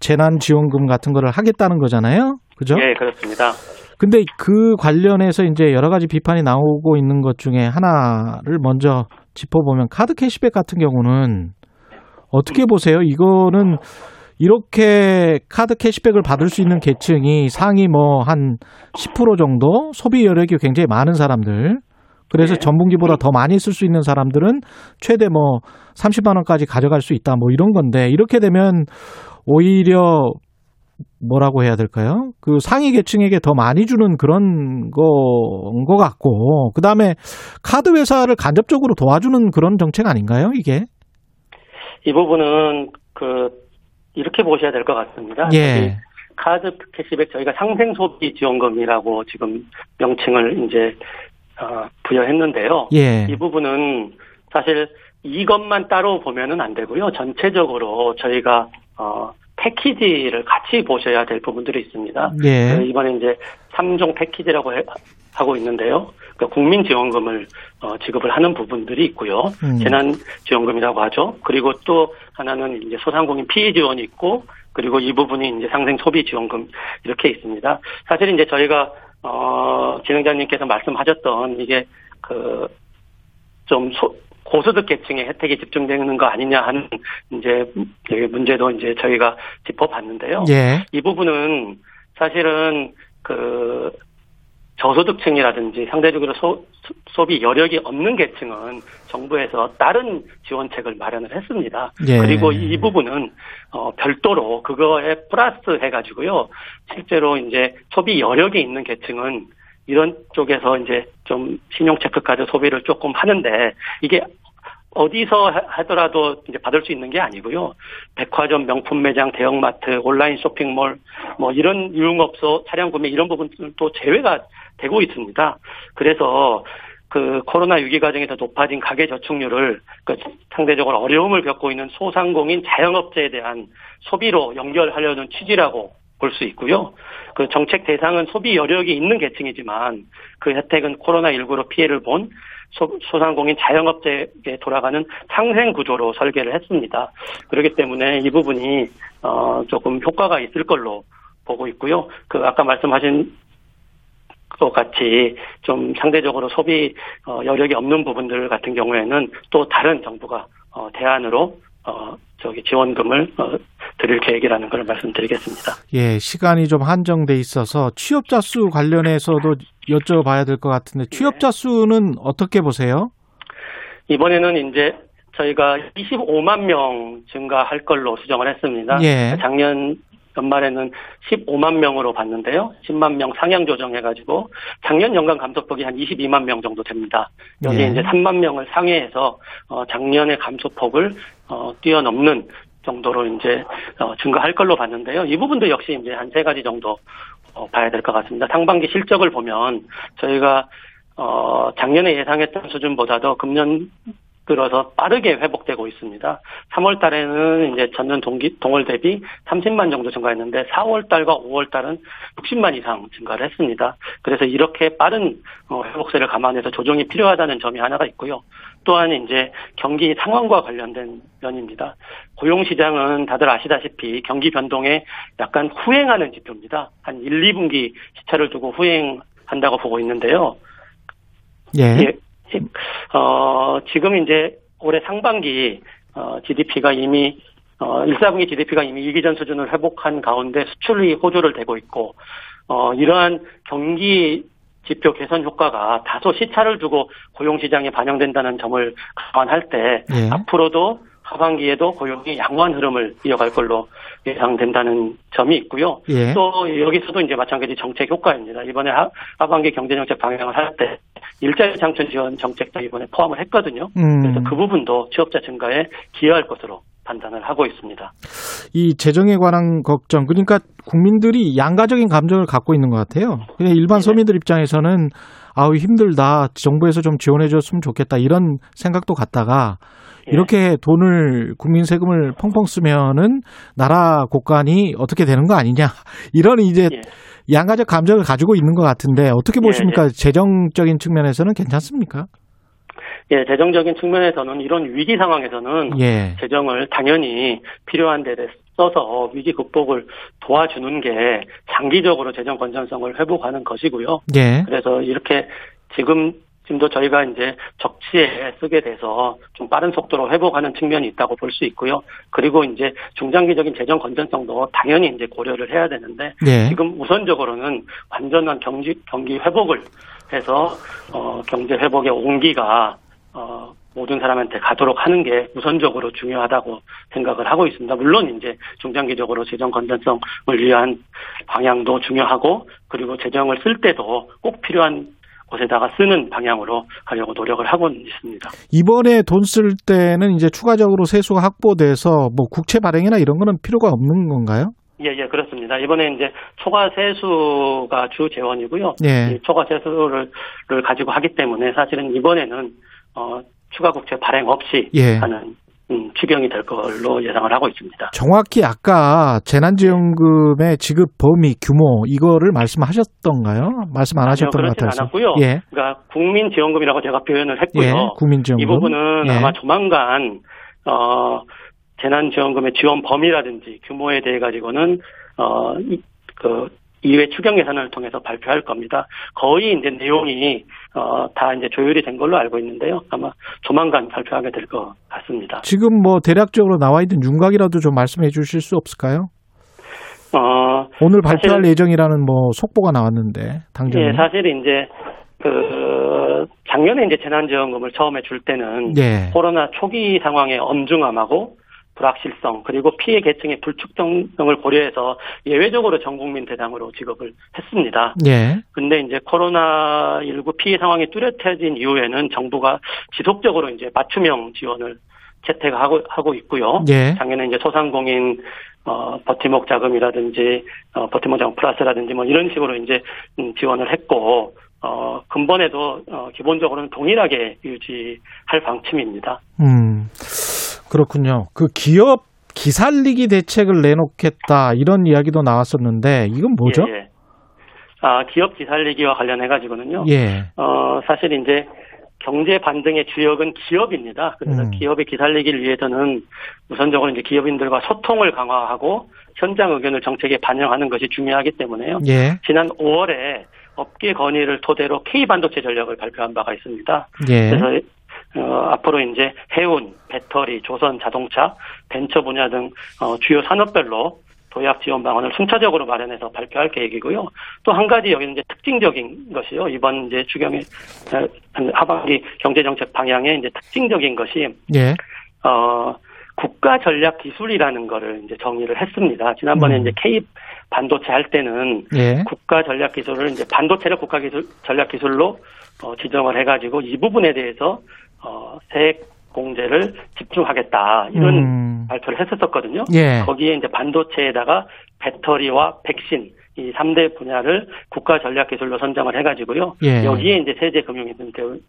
재난 지원금 같은 거를 하겠다는 거잖아요. 그죠? 예, 그렇습니다. 근데 그 관련해서 이제 여러 가지 비판이 나오고 있는 것 중에 하나를 먼저 짚어보면 카드 캐시백 같은 경우는 어떻게 보세요? 이거는 이렇게 카드 캐시백을 받을 수 있는 계층이 상위 뭐 한 10% 정도 소비 여력이 굉장히 많은 사람들 그래서 네. 전분기보다 더 많이 쓸 수 있는 사람들은 최대 뭐 30만 원까지 가져갈 수 있다 뭐 이런 건데 이렇게 되면 오히려 뭐라고 해야 될까요? 그 상위 계층에게 더 많이 주는 그런 거인 것 같고 그 다음에 카드 회사를 간접적으로 도와주는 그런 정책 아닌가요? 이게? 이 부분은 그 이렇게 보셔야 될 것 같습니다. 예. 카드 캐시백 저희가 상생 소비 지원금이라고 지금 명칭을 이제 어, 부여했는데요. 예. 이 부분은 사실 이것만 따로 보면은 안 되고요. 전체적으로 저희가 어, 패키지를 같이 보셔야 될 부분들이 있습니다. 예. 이번에 이제 3종 패키지라고 해, 하고 있는데요. 그러니까 국민지원금을 어, 지급을 하는 부분들이 있고요. 음. 재난지원금이라고 하죠. 그리고 또 하나는 이제 소상공인 피해 지원이 있고, 그리고 이 부분이 이제 상생 소비 지원금 이렇게 있습니다. 사실 이제 저희가 어, 진행자님께서 말씀하셨던 이게 그좀 고소득 계층의 혜택이 집중되는 거 아니냐 하는 이제 문제도 이제 저희가 짚어봤는데요. 예. 이 부분은 사실은 그 저소득층이라든지 상대적으로 소, 소비 여력이 없는 계층은 정부에서 다른 지원책을 마련을 했습니다. 예. 그리고 이 부분은 어, 별도로 그거에 플러스 해가지고요. 실제로 이제 소비 여력이 있는 계층은 이런 쪽에서 이제 좀 신용 체크카드 소비를 조금 하는데 이게 어디서 하더라도 이제 받을 수 있는 게 아니고요. 백화점, 명품 매장, 대형마트, 온라인 쇼핑몰, 뭐 이런 유흥업소, 차량 구매 이런 부분도 제외가 되고 있습니다. 그래서 그 코로나 위기 과정에서 높아진 가계 저축률을 그 상대적으로 어려움을 겪고 있는 소상공인 자영업자에 대한 소비로 연결하려는 취지라고 볼 수 있고요. 그 정책 대상은 소비 여력이 있는 계층이지만 그 혜택은 코로나19로 피해를 본 소, 소상공인 자영업자에게 돌아가는 상생 구조로 설계를 했습니다. 그렇기 때문에 이 부분이 어, 조금 효과가 있을 걸로 보고 있고요. 그 아까 말씀하신 것 같이 좀 상대적으로 소비 어, 여력이 없는 부분들 같은 경우에는 또 다른 정부가 어, 대안으로 어, 저기 지원금을 어, 드릴 계획이라는 걸 말씀드리겠습니다. 예, 시간이 좀 한정돼 있어서 취업자 수 관련해서도 여쭤봐야 될 것 같은데 취업자 수는 어떻게 보세요? 이번에는 이제 저희가 25만 명 증가할 걸로 수정을 했습니다. 예. 작년 연말에는 15만 명으로 봤는데요. 10만 명 상향 조정해가지고 작년 연간 감소폭이 한 22만 명 정도 됩니다. 여기 예. 이제 3만 명을 상회해서 어, 작년의 감소폭을 어, 뛰어넘는 정도로 이제 어, 증가할 걸로 봤는데요. 이 부분도 역시 이제 한 세 가지 정도 어, 봐야 될 것 같습니다. 상반기 실적을 보면 저희가 어, 작년에 예상했던 수준보다도 금년 들어서 빠르게 회복되고 있습니다. 3월 달에는 이제 전년 동기, 동월 대비 30만 정도 증가했는데 4월 달과 5월 달은 60만 이상 증가를 했습니다. 그래서 이렇게 빠른 어, 회복세를 감안해서 조정이 필요하다는 점이 하나가 있고요. 또한 이제 경기 상황과 관련된 면입니다. 고용 시장은 다들 아시다시피 경기 변동에 약간 후행하는 지표입니다. 한 1, 2분기 시차를 두고 후행한다고 보고 있는데요. 예. 예 어, 지금 이제 올해 상반기 어, GDP가 이미 어, 1, 4분기 GDP가 이미 위기 전 수준을 회복한 가운데 수출이 호조를 대고 있고 어, 이러한 경기 지표 개선 효과가 다소 시차를 두고 고용 시장에 반영된다는 점을 감안할 때 예. 앞으로도 하반기에도 고용이 양호한 흐름을 이어갈 걸로 예상된다는 점이 있고요. 예. 또 여기서도 이제 마찬가지 정책 효과입니다. 이번에 하, 하반기 경제정책 방향을 할 때 일자리 창출 지원 정책도 이번에 포함을 했거든요. 음. 그래서 그 부분도 취업자 증가에 기여할 것으로 판단을 하고 있습니다. 이 재정에 관한 걱정, 그러니까 국민들이 양가적인 감정을 갖고 있는 것 같아요. 그냥 일반 네. 서민들 입장에서는 아우 힘들다 정부에서 좀 지원해 줬으면 좋겠다 이런 생각도 갖다가 예. 이렇게 돈을 국민 세금을 펑펑 쓰면은 나라 곳간이 어떻게 되는 거 아니냐 (laughs) 이런 이제 예. 양가적 감정을 가지고 있는 것 같은데 어떻게 예, 보십니까? 예. 재정적인 측면에서는 괜찮습니까? 예, 재정적인 측면에서는 이런 위기 상황에서는 예. 재정을 당연히 필요한 데 써서 위기 극복을 도와주는 게 장기적으로 재정 건전성을 회복하는 것이고요. 예. 그래서 이렇게 지금 지금도 저희가 이제 적치에 쓰게 돼서 좀 빠른 속도로 회복하는 측면이 있다고 볼 수 있고요. 그리고 이제 중장기적인 재정 건전성도 당연히 이제 고려를 해야 되는데 네. 지금 우선적으로는 완전한 경기 경기 회복을 해서 어 경제 회복의 온기가 어 모든 사람한테 가도록 하는 게 우선적으로 중요하다고 생각을 하고 있습니다. 물론 이제 중장기적으로 재정 건전성을 위한 방향도 중요하고 그리고 재정을 쓸 때도 꼭 필요한 곳에다가 쓰는 방향으로 하려고 노력을 하고 있습니다. 이번에 돈 쓸 때는 이제 추가적으로 세수가 확보돼서 뭐 국채 발행이나 이런 거는 필요가 없는 건가요? 예, 예, 그렇습니다. 이번에 이제 초과 세수가 주 재원이고요. 예. 초과 세수를 가지고 하기 때문에 사실은 이번에는 어, 추가 국채 발행 없이 예. 하는 음, 추경이 될 걸로 예상을 하고 있습니다. 정확히 아까 재난지원금의 지급 범위 규모 이거를 말씀하셨던가요? 말씀 안 하셨던 것 같아서. 않았고요. 예. 그러니까 국민지원금이라고 제가 표현을 했고요. 예, 국민지원금. 이 부분은 예. 아마 조만간 어, 재난지원금의 지원 범위라든지 규모에 대해 가지고는 어, 그 이외 추경 예산을 통해서 발표할 겁니다. 거의 이제 내용이 어, 다 이제 조율이 된 걸로 알고 있는데요. 아마 조만간 발표하게 될 것 같습니다. 지금 뭐 대략적으로 나와 있는 윤곽이라도 좀 말씀해 주실 수 없을까요? 어, 오늘 발표할 사실, 예정이라는 뭐 속보가 나왔는데 당장. 예, 사실 이제 그 작년에 이제 재난지원금을 처음에 줄 때는 예. 코로나 초기 상황의 엄중함하고 불확실성 그리고 피해 계층의 불특정성을 고려해서 예외적으로 전 국민 대상으로 지급을 했습니다. 예. 근데 이제 코로나 19 피해 상황이 뚜렷해진 이후에는 정부가 지속적으로 이제 맞춤형 지원을 채택하고 하고 있고요. 예. 작년에 이제 소상공인 어, 버티목 자금이라든지 어, 버티목 자금 플러스라든지 뭐 이런 식으로 이제 음, 지원을 했고 어, 근본에도 어, 기본적으로는 동일하게 유지할 방침입니다. 음. 그렇군요. 그 기업 기살리기 대책을 내놓겠다 이런 이야기도 나왔었는데 이건 뭐죠? 예, 예. 아 기업 기살리기와 관련해 가지고는요. 예. 어 사실 이제 경제 반등의 주역은 기업입니다. 그래서 음. 기업의 기살리기를 위해서는 우선적으로 이제 기업인들과 소통을 강화하고 현장 의견을 정책에 반영하는 것이 중요하기 때문에요. 예. 지난 5월에 업계 건의를 토대로 K 반도체 전략을 발표한 바가 있습니다. 예. 그래서 어, 앞으로 이제 해운, 배터리, 조선 자동차, 벤처 분야 등 어, 주요 산업별로 도약 지원 방안을 순차적으로 마련해서 발표할 계획이고요. 또 한 가지 여기는 이제 특징적인 것이요. 이번 이제 추경의 어, 하반기 경제정책 방향의 이제 특징적인 것이 예. 어 국가 전략 기술이라는 거를 이제 정의를 했습니다. 지난번에 음. 이제 K 반도체 할 때는 예. 국가 전략 기술을 이제 반도체를 국가 기술 전략 기술로 어, 지정을 해가지고 이 부분에 대해서 어, 세액 공제를 집중하겠다 이런 음. 발표를 했었었거든요. 예. 거기에 이제 반도체에다가 배터리와 백신 이 3대 분야를 국가 전략 기술로 선정을 해가지고요. 예. 여기에 이제 세제 금융 인센티브,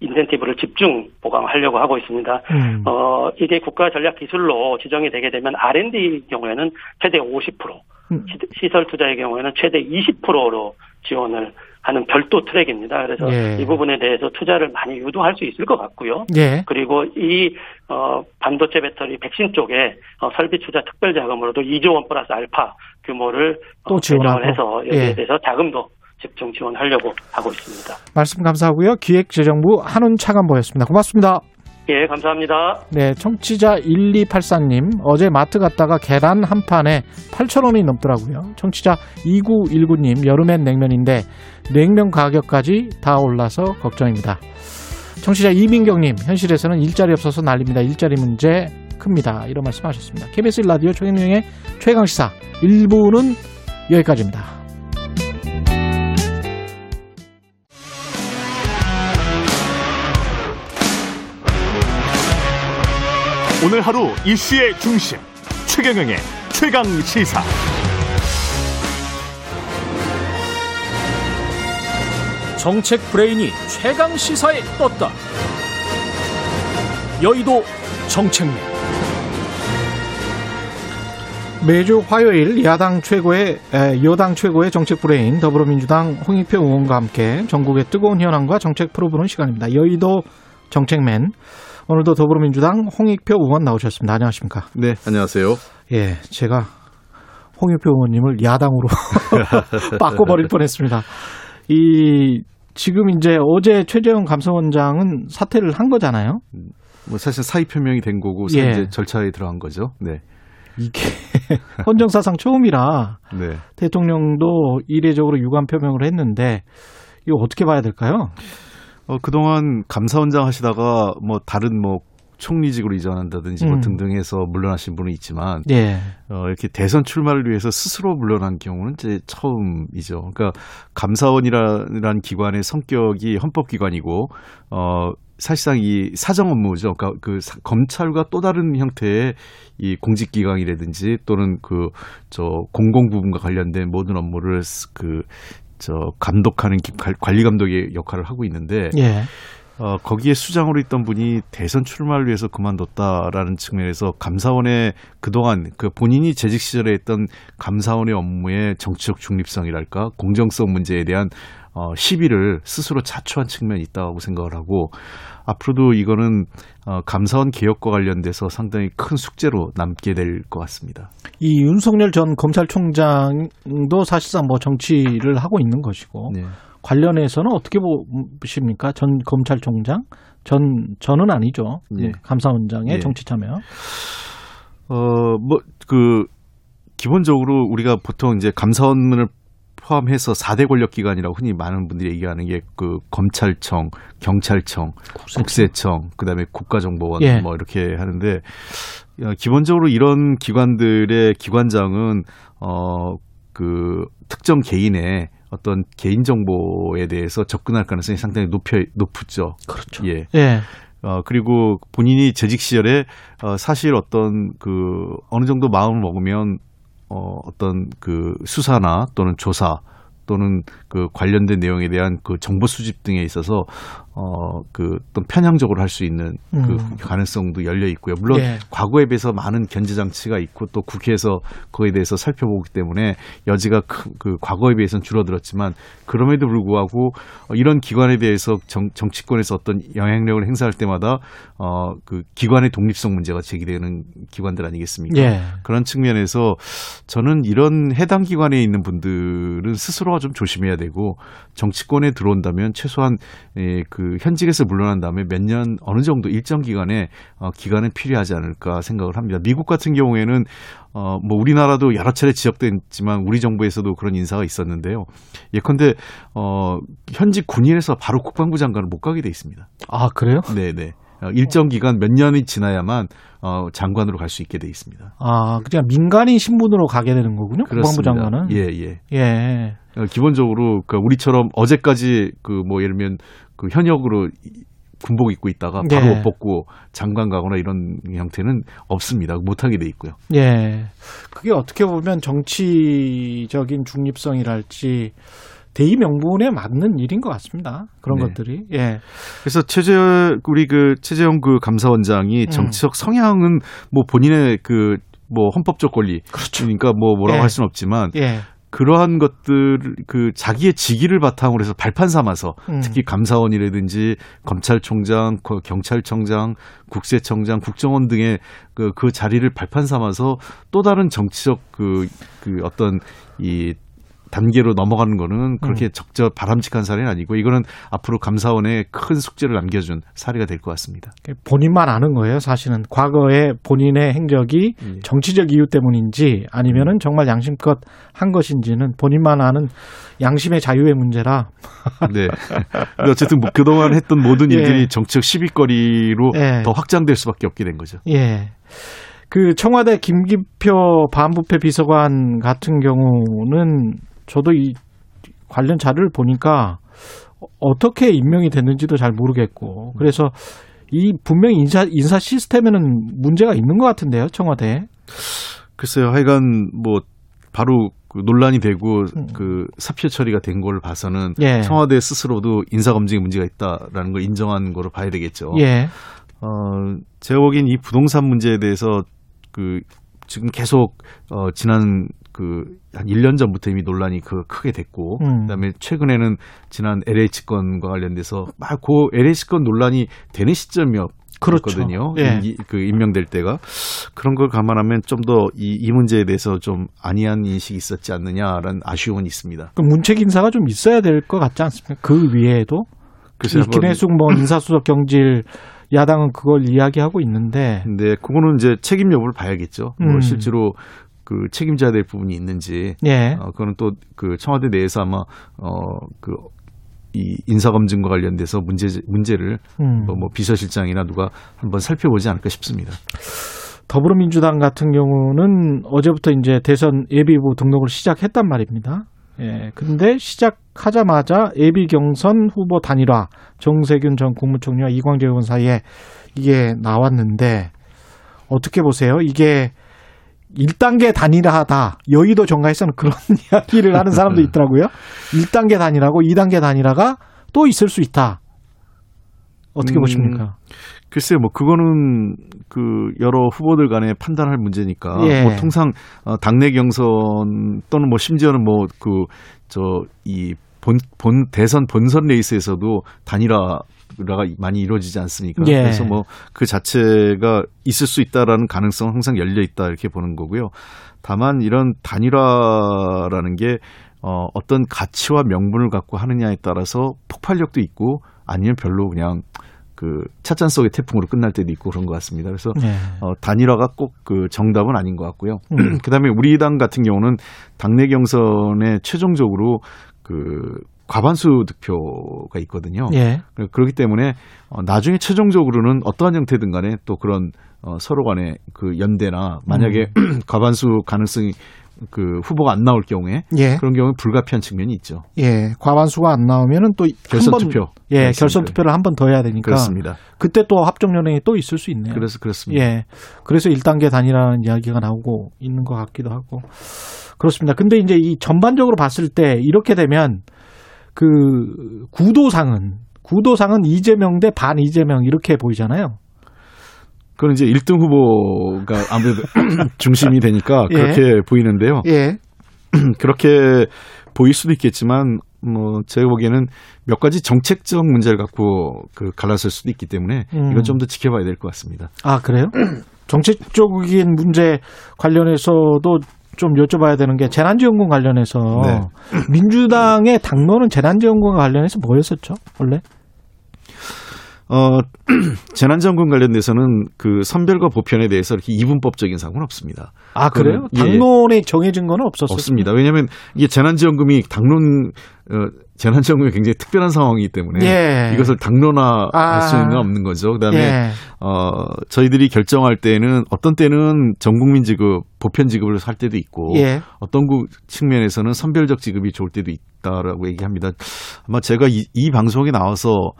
인센티브를 집중 보강하려고 하고 있습니다. 음. 어, 이게 국가 전략 기술로 지정이 되게 되면 R&D 경우에는 최대 50%, 음. 시설 투자의 경우에는 최대 20%로 지원을 하는 별도 트랙입니다. 그래서 예. 이 부분에 대해서 투자를 많이 유도할 수 있을 것 같고요. 예. 그리고 이 어, 반도체 배터리 백신 쪽에 어, 설비 투자 특별 자금으로도 2조 원 플러스 알파 규모를 어, 또 어, 지원을 해서 여기에 예. 대해서 자금도 집중 지원하려고 하고 있습니다. 말씀 감사하고요. 기획재정부 한운 차관보였습니다. 고맙습니다. 예, 감사합니다. 네, 청취자 1284님, 어제 마트 갔다가 계란 한 판에 8,000원이 넘더라고요. 청취자 2919님, 여름엔 냉면인데 냉면 가격까지 다 올라서 걱정입니다. 청취자 이민경님, 현실에서는 일자리 없어서 난립니다. 일자리 문제 큽니다. 이런 말씀 하셨습니다. KBS 라디오 최경영의 최강시사 1부는 여기까지입니다. 오늘 하루 이슈의 중심 최경영의 최강 시사. 정책 브레인이 최강 시사에 떴다. 여의도 정책맨. 매주 화요일 야당 최고의 여당 최고의 정책 브레인 더불어민주당 홍익표 의원과 함께 전국의 뜨거운 현안과 정책 풀어보는 시간입니다. 여의도 정책맨 오늘도 더불어민주당 홍익표 의원 나오셨습니다. 안녕하십니까? 네, 안녕하세요. 예, 제가 홍익표 의원님을 야당으로 (laughs) 바꿔버릴 뻔했습니다. 이 지금 이제 어제 최재형 감사원장은 사퇴를 한 거잖아요. 뭐 사실 사의 표명이 된 거고 예. 이제 절차에 들어간 거죠. 네. 이게 (laughs) 헌정사상 처음이라 네. 대통령도 이례적으로 유감 표명을 했는데 이거 어떻게 봐야 될까요? 어, 그동안 감사원장 하시다가 뭐 다른 뭐 총리직으로 이전한다든지 뭐 음. 뭐 등등 해서 물러나신 분은 있지만 예. 어, 이렇게 대선 출마를 위해서 스스로 물러난 경우는 이제 처음이죠. 그러니까 감사원이라는 기관의 성격이 헌법기관이고 어 사실상 이 사정 업무죠. 그러니까 그 검찰과 또 다른 형태의 이 공직기관이라든지 또는 그 저 공공 부분과 관련된 모든 업무를 그 저 감독하는 관리 감독의 역할을 하고 있는데 예. 어, 거기에 수장으로 있던 분이 대선 출마를 위해서 그만뒀다라는 측면에서 감사원의 그동안 그 본인이 재직 시절에 했던 감사원의 업무의 정치적 중립성이랄까 공정성 문제에 대한 어, 시비를 스스로 자초한 측면이 있다고 생각을 하고 앞으로도 이거는 어, 감사원 개혁과 관련돼서 상당히 큰 숙제로 남게 될 것 같습니다. 이 윤석열 전 검찰총장도 사실상 뭐 정치를 하고 있는 것이고 네. 관련해서는 어떻게 보십니까? 전 검찰총장 전 저는 아니죠. 네. 감사원장의 네. 정치 참여. 어뭐 그 기본적으로 우리가 보통 이제 감사원을 포함해서 4대 권력 기관이라고 흔히 많은 분들이 얘기하는 게 그 검찰청, 경찰청, 국세청, 국세청 그다음에 국가정보원 예. 뭐 이렇게 하는데 어, 기본적으로 이런 기관들의 기관장은 어 그 특정 개인의 어떤 개인 정보에 대해서 접근할 가능성이 상당히 높여 높죠. 그렇죠. 예. 예. 어, 그리고 본인이 재직 시절에 어, 사실 어떤 그 어느 정도 마음을 먹으면 어, 어떤 그 수사나 또는 조사 또는 그 관련된 내용에 대한 그 정보 수집 등에 있어서 어 그 또 편향적으로 할 수 있는 그 음. 가능성도 열려 있고요. 물론 예. 과거에 비해서 많은 견제 장치가 있고 또 국회에서 그에 대해서 살펴보기 때문에 여지가 큰, 그 과거에 비해서는 줄어들었지만 그럼에도 불구하고 어, 이런 기관에 대해서 정, 정치권에서 어떤 영향력을 행사할 때마다 어 그 기관의 독립성 문제가 제기되는 기관들 아니겠습니까? 예. 그런 측면에서 저는 이런 해당 기관에 있는 분들은 스스로가 좀 조심해야 되고 정치권에 들어온다면 최소한 예, 그 현직에서 물러난 다음에 몇 년 어느 정도 일정 기간에 어, 기간은 필요하지 않을까 생각을 합니다. 미국 같은 경우에는 어, 뭐 우리나라도 여러 차례 지적됐지만 우리 정부에서도 그런 인사가 있었는데요. 예컨대 어, 현직 군인에서 바로 국방부 장관을 못 가게 돼 있습니다. 아 그래요? 네네. 어, 일정 기간 몇 년이 지나야만 어, 장관으로 갈 수 있게 돼 있습니다. 아, 그냥 민간인 신분으로 가게 되는 거군요. 그렇습니다. 국방부 장관은. 예, 예. 예. 어, 기본적으로 그 우리처럼 어제까지 그 뭐 예를 들면 그 현역으로 군복 입고 있다가 바로 예. 벗고 장관 가거나 이런 형태는 없습니다. 못하게 돼 있고요. 예. 그게 어떻게 보면 정치적인 중립성이랄지 대의 명분에 맞는 일인 것 같습니다. 그런 네. 것들이. 예. 그래서 최재 우리 그 최재형 그 감사원장이 음. 정치적 성향은 뭐 본인의 그 뭐 헌법적 권리 그렇죠. 그러니까 뭐 뭐라고 예. 할 수는 없지만 예. 그러한 것들 그 자기의 직위를 바탕으로 해서 발판 삼아서 음. 특히 감사원이라든지 검찰총장, 경찰청장, 국세청장, 국정원 등의 그, 그 자리를 발판 삼아서 또 다른 정치적 그, 그 어떤 이 단계로 넘어가는 거는 그렇게 음. 적절 바람직한 사례는 아니고 이거는 앞으로 감사원에 큰 숙제를 남겨준 사례가 될 것 같습니다. 본인만 아는 거예요, 사실은. 과거에 본인의 행적이 예. 정치적 이유 때문인지 아니면은 음. 정말 양심껏 한 것인지는 본인만 아는 양심의 자유의 문제라. (laughs) 네. 어쨌든 뭐 그동안 했던 모든 예. 일들이 예. 정치적 시비거리로 예. 더 확장될 수밖에 없게 된 거죠. 예. 그 청와대 김기표 반부패 비서관 같은 경우는 저도 이 관련 자료를 보니까 어떻게 임명이 됐는지도 잘 모르겠고 그래서 이 분명히 인사 인사 시스템에는 문제가 있는 것 같은데요 청와대. 글쎄요 하여간 뭐 바로 그 논란이 되고 음. 그 사표 처리가 된 걸 봐서는 예. 청와대 스스로도 인사 검증에 문제가 있다라는 걸 인정한 거로 봐야 되겠죠. 예. 어, 제가 보기엔 이 부동산 문제에 대해서 그 지금 계속 어 지난 그한 1년 전부터 이미 논란이 그 크게 됐고 음. 그다음에 최근에는 지난 LH 건과 관련돼서 막 그 LH 건 논란이 되는 시점이었 그렇거든요. 예. 그 임명될 때가 그런 걸 감안하면 좀 더 이 이 문제에 대해서 좀 안이한 인식이 있었지 않느냐라는 아쉬움은 있습니다. 그 문책 인사가 좀 있어야 될 것 같지 않습니까? 그 위에도 이 김혜숙 뭐 (laughs) 인사수석 경질 야당은 그걸 이야기하고 있는데. 근데 그거는 이제 책임 여부를 봐야겠죠. 뭐 음. 뭐 실제로 그 책임져야 될 부분이 있는지. 예. 어, 그거는 또 그 청와대 내에서 아마 어그 이 인사검증과 관련돼서 문제 문제를 음. 뭐, 뭐 비서실장이나 누가 한번 살펴보지 않을까 싶습니다. 더불어민주당 같은 경우는 어제부터 이제 대선 예비후 등록을 시작했단 말입니다. 예. 근데 시작하자마자 예비 경선 후보 단일화 정세균 전 국무총리와 이광재 의원 사이에 이게 나왔는데 어떻게 보세요? 이게 1단계 단일화다. 여의도 정가에서는 그런 (laughs) 이야기를 하는 사람도 있더라고요. 1단계 단일화고 2단계 단일화가 또 있을 수 있다. 어떻게 음, 보십니까? 글쎄요, 뭐 그거는 그 여러 후보들 간에 판단할 문제니까 예. 뭐 통상 어, 당내 경선 또는 뭐 심지어는 뭐 그 저이 본, 본 대선 본선 레이스에서도 단일화 가 많이 이루어지지 않습니까? 예. 그래서 뭐 그 자체가 있을 수 있다라는 가능성은 항상 열려 있다 이렇게 보는 거고요. 다만 이런 단일화라는 게 어, 어떤 가치와 명분을 갖고 하느냐에 따라서 폭발력도 있고 아니면 별로 그냥 그 찻잔 속의 태풍으로 끝날 때도 있고 그런 것 같습니다. 그래서 네. 어, 단일화가 꼭 그 정답은 아닌 것 같고요. 음. (clears throat) 그다음에 우리 당 같은 경우는 당내 경선에 최종적으로 그 과반수 득표가 있거든요. 예. 그렇기 때문에 어, 나중에 최종적으로는 어떠한 형태든 간에 또 그런 어, 서로 간의 그 연대나 만약에 음. (clears throat) 과반수 가능성이 그 후보가 안 나올 경우에 예. 그런 경우에 불가피한 측면이 있죠. 예, 과반수가 안 나오면은 또 결선 투표. 예. 결선 투표를 한 번 더 해야 되니까. 그렇습니다. 그때 또 합종 연행이 또 있을 수 있네요. 그래서 그렇습니다. 예, 그래서 1단계 단위라는 이야기가 나오고 있는 것 같기도 하고 그렇습니다. 근데 이제 이 전반적으로 봤을 때 이렇게 되면 그 구도상은 구도상은 이재명 대 반 이재명 이렇게 보이잖아요. 그건 이제 1등 후보가 아무래도 (coughs) 중심이 되니까 예. 그렇게 예. 보이는데요. 예. (coughs) 그렇게 보일 수도 있겠지만 뭐 제가 보기에는 몇 가지 정책적 문제를 갖고 그 갈라설 수도 있기 때문에 음. 이건 좀 더 지켜봐야 될 것 같습니다. 아 그래요? (coughs) 정책적인 문제 관련해서도 좀 여쭤봐야 되는 게 재난지원금 관련해서 네. 민주당의 당론은 재난지원금과 관련해서 뭐였었죠 원래? 어, (clears throat) 재난지원금 관련돼서는 그 선별과 보편에 대해서 이렇게 이분법적인 사고는 없습니다. 아, 그래요? 예. 당론에 정해진 건 없었어요? 없습니다. 왜냐하면 이게 재난지원금이 당론, 어, 재난지원금이 굉장히 특별한 상황이기 때문에 예. 이것을 당론화할 아. 수는 없는 거죠. 그 다음에 예. 어, 저희들이 결정할 때는 어떤 때는 전국민 지급, 보편 지급을 할 때도 있고 예. 어떤 측면에서는 선별적 지급이 좋을 때도 있다라고 얘기합니다. 아마 제가 이, 이 방송에 나와서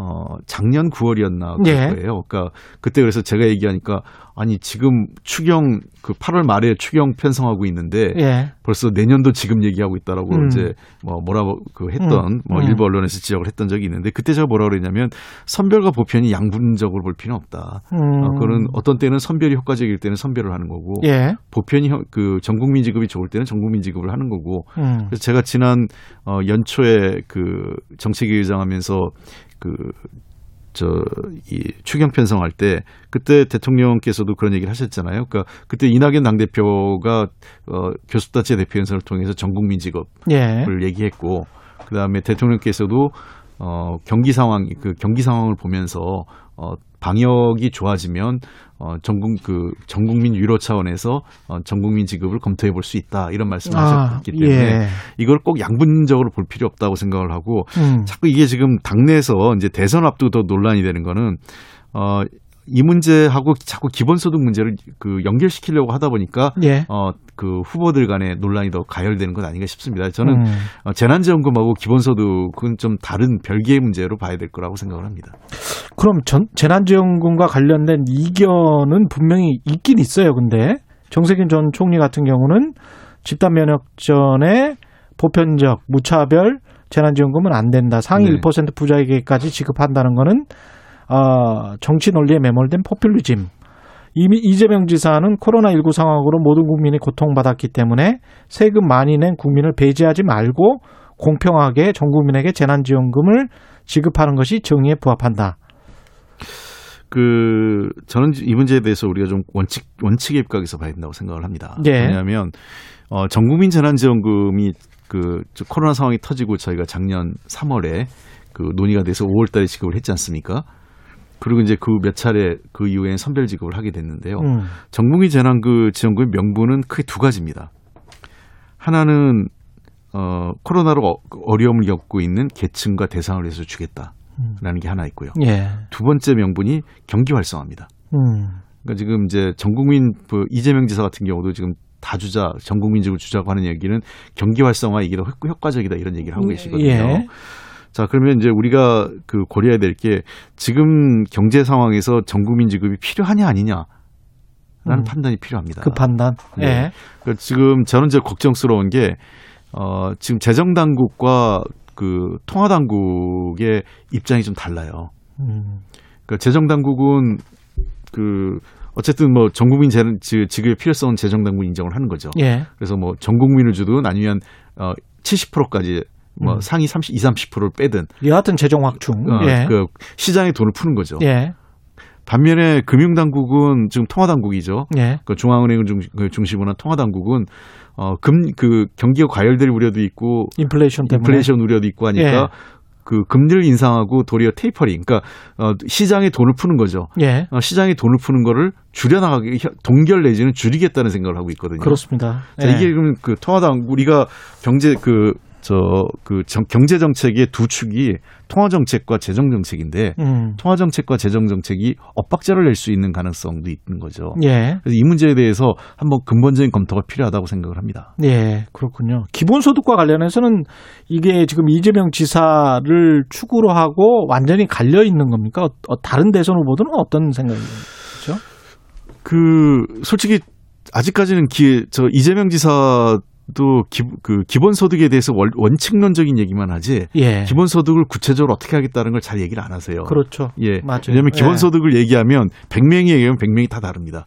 어, 작년 9월이었나 그럴 예. 거예요. 그러니까 그때 그래서 제가 얘기하니까 아니 지금 추경 그 8월 말에 추경 편성하고 있는데 예. 벌써 내년도 지금 얘기하고 있다라고 음. 이제 뭐 뭐라고 그 했던 음. 뭐 음. 일부 언론에서 지적을 했던 적이 있는데 그때 제가 뭐라 고 그랬냐면 선별과 보편이 양분적으로 볼 필요는 없다. 음. 어, 그거는 어떤 때는 선별이 효과적일 때는 선별을 하는 거고 예. 보편이 그 전국민 지급이 좋을 때는 전국민 지급을 하는 거고 음. 그래서 제가 지난 어 연초에 그 정책위 의장하면서 그, 저, 이 추경 편성할 때 그때 대통령께서도 그런 얘기를 하셨잖아요. 그러니까 그때 이낙연 당 대표가 어, 교섭단체 대표연설을 통해서 전 국민 직업을 예. 얘기했고 그다음에 대통령께서도 어, 경기 상황, 그 경기 상황을 보면서 어, 방역이 좋아지면 어, 전국 그 전국민 유로 차원에서 어, 전국민 지급을 검토해 볼 수 있다 이런 말씀을 아, 하셨기 때문에 예. 이걸 꼭 양분적으로 볼 필요 없다고 생각을 하고 음. 자꾸 이게 지금 당내에서 이제 대선 앞두고 더 논란이 되는 거는 어, 이 문제하고 자꾸 기본소득 문제를 그 연결시키려고 하다 보니까 예. 어, 그 후보들 간의 논란이 더 가열되는 것 아닌가 싶습니다. 저는 음. 어, 재난지원금하고 기본소득은 좀 다른 별개의 문제로 봐야 될 거라고 생각을 합니다. 그럼 전, 재난지원금과 관련된 이견은 분명히 있긴 있어요. 근데 정세균 전 총리 같은 경우는 집단 면역전에 보편적 무차별 재난지원금은 안 된다. 상위 네. 1% 부자에게까지 지급한다는 거는 어, 정치 논리에 매몰된 포퓰리즘. 이미 이재명 지사는 코로나19 상황으로 모든 국민이 고통받았기 때문에 세금 많이 낸 국민을 배제하지 말고 공평하게 전 국민에게 재난지원금을 지급하는 것이 정의에 부합한다. 그 저는 이 문제에 대해서 우리가 좀 원칙 원칙의 입각에서 봐야 된다고 생각을 합니다. 예. 왜냐하면 어, 전 국민 재난지원금이 그 코로나 상황이 터지고 저희가 작년 3월에 그 논의가 돼서 5월달에 지급을 했지 않습니까? 그리고 이제 그 몇 차례 그 이후에 선별 지급을 하게 됐는데요. 음. 전국민 재난 그 지원금의 명분은 크게 두 가지입니다. 하나는 어 코로나로 어, 어려움을 겪고 있는 계층과 대상을 해서 주겠다. 라는 게 하나 있고요. 예. 두 번째 명분이 경기 활성화입니다. 음. 그러니까 지금 이제 전 국민 그 이재명 지사 같은 경우도 지금 다 주자 전 국민적으로 주자고 하는 얘기는 경기 활성화 더 효과적이다 이런 얘기를 하고 음, 계시거든요. 예. 자 그러면 이제 우리가 그 고려해야 될 게 지금 경제 상황에서 전 국민 지급이 필요하냐 아니냐. 라는 음. 판단이 필요합니다. 그 판단. 네. 예. 그러니까 지금 저는 이제 걱정스러운 게 어, 지금 재정 당국과 그 통화 당국의 입장이 좀 달라요. 음. 그러니까 재정 당국은 그 어쨌든 뭐 전국민 재 지급의 필요성은 재정 당국 인정을 하는 거죠. 예. 그래서 뭐 전국민을 주든 아니면 어 70%까지 뭐 음. 상위 30, 20, 30%를 빼든 여하튼 재정 확충. 어, 예. 그 시장에 돈을 푸는 거죠. 예. 반면에 금융당국은 지금 통화당국이죠. 예. 그 중앙은행을 중, 그 중심으로 한 통화당국은 어, 금, 그 경기가 과열될 우려도 있고 인플레이션 때문에 인플레이션 우려도 있고 하니까 예. 그 금리를 인상하고 도리어 테이퍼링, 그러니까 어, 시장에 돈을 푸는 거죠. 예. 어, 시장에 돈을 푸는 거를 줄여나가게 동결 내지는 줄이겠다는 생각을 하고 있거든요. 그렇습니다. 자, 이게 예. 그럼 그 통화당 우리가 경제 그 저그 경제 정책의 두 축이 통화 정책과 재정 정책인데 음. 통화 정책과 재정 정책이 엇박자를 낼 수 있는 가능성도 있는 거죠. 예. 그래서 이 문제에 대해서 한번 근본적인 검토가 필요하다고 생각을 합니다. 예, 그렇군요. 기본소득과 관련해서는 이게 지금 이재명 지사를 축으로 하고 완전히 갈려 있는 겁니까? 어, 다른 대선 후보들은 어떤 생각이죠? 그 솔직히 아직까지는 기, 저 이재명 지사 또 기, 그 기본 소득에 대해서 원, 원칙론적인 얘기만 하지 예. 기본 소득을 구체적으로 어떻게 하겠다는 걸 잘 얘기를 안 하세요. 그렇죠. 예. 맞아요. 왜냐하면 기본 소득을 예. 얘기하면 100명이 얘기하면 100명이 다 다릅니다.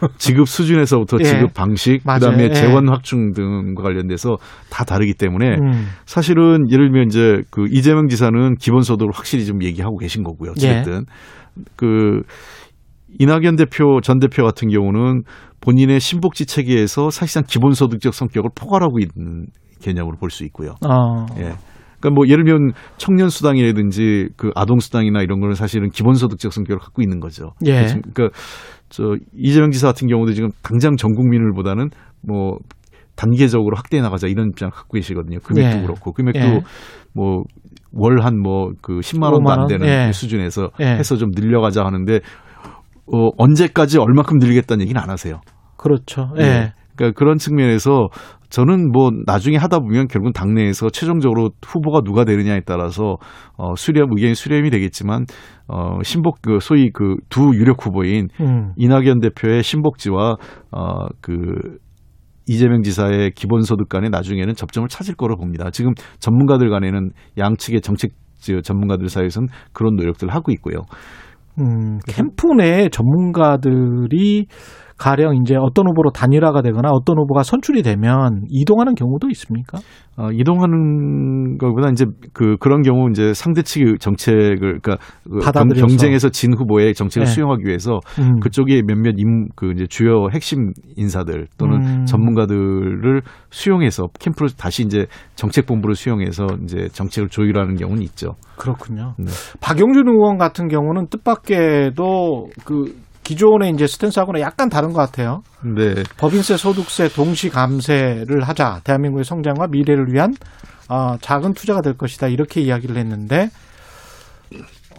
(laughs) 지급 수준에서부터 예. 지급 방식, 맞아요. 그다음에 예. 재원 확충 등과 관련돼서 다 다르기 때문에 음. 사실은 예를 들면 이제 그 이재명 지사는 기본소득을 확실히 좀 얘기하고 계신 거고요. 예. 어쨌든 그 이낙연 대표 전 대표 같은 경우는 본인의 신복지 체계에서 사실상 기본소득적 성격을 포괄하고 있는 개념으로 볼 수 있고요. 어. 예. 그러니까 뭐 예를 들면 청년 수당이라든지 그 아동 수당이나 이런 거는 사실은 기본소득적 성격을 갖고 있는 거죠. 예. 그러니까 저 이재명 지사 같은 경우도 지금 당장 전 국민을 보다는 뭐 단계적으로 확대해 나가자 이런 입장을 갖고 계시거든요. 금액도 예. 그렇고 금액도 예. 뭐월 한 뭐 그 10만 원도 안 되는 예. 수준에서 예. 해서 좀 늘려가자 하는데 어, 언제까지 얼마큼 늘리겠다는 얘기는 안 하세요. 그렇죠. 예. 네. 그러니까 그런 측면에서 저는 뭐 나중에 하다 보면 결국은 당내에서 최종적으로 후보가 누가 되느냐에 따라서 어 수렴 의견이 수렴이 되겠지만 어 신복 그 소위 그 두 유력 후보인 음. 이낙연 대표의 신복지와 어그 이재명 지사의 기본소득 간에 나중에는 접점을 찾을 거로 봅니다. 지금 전문가들 간에는 양측의 정책 전문가들 사이에서는 그런 노력들을 하고 있고요. 음, 캠프 내 전문가들이 가령 이제 어떤 후보로 단일화가 되거나 어떤 후보가 선출이 되면 이동하는 경우도 있습니까? 어, 이동하는 것보다 이제 그 그런 경우 이제 상대 측의 정책을 그러니까 그 받아들여서. 경쟁에서 진 후보의 정책을 네. 수용하기 위해서 음. 그쪽에 몇몇 임 그 이제 주요 핵심 인사들 또는 음. 전문가들을 수용해서 캠프로 다시 이제 정책 본부를 수용해서 이제 정책을 조율하는 경우는 있죠. 그렇군요. 네. 박용준 의원 같은 경우는 뜻밖에도 그 기존의 이제 스탠스하고는 약간 다른 것 같아요. 네. 법인세, 소득세 동시 감세를 하자. 대한민국의 성장과 미래를 위한 어, 작은 투자가 될 것이다. 이렇게 이야기를 했는데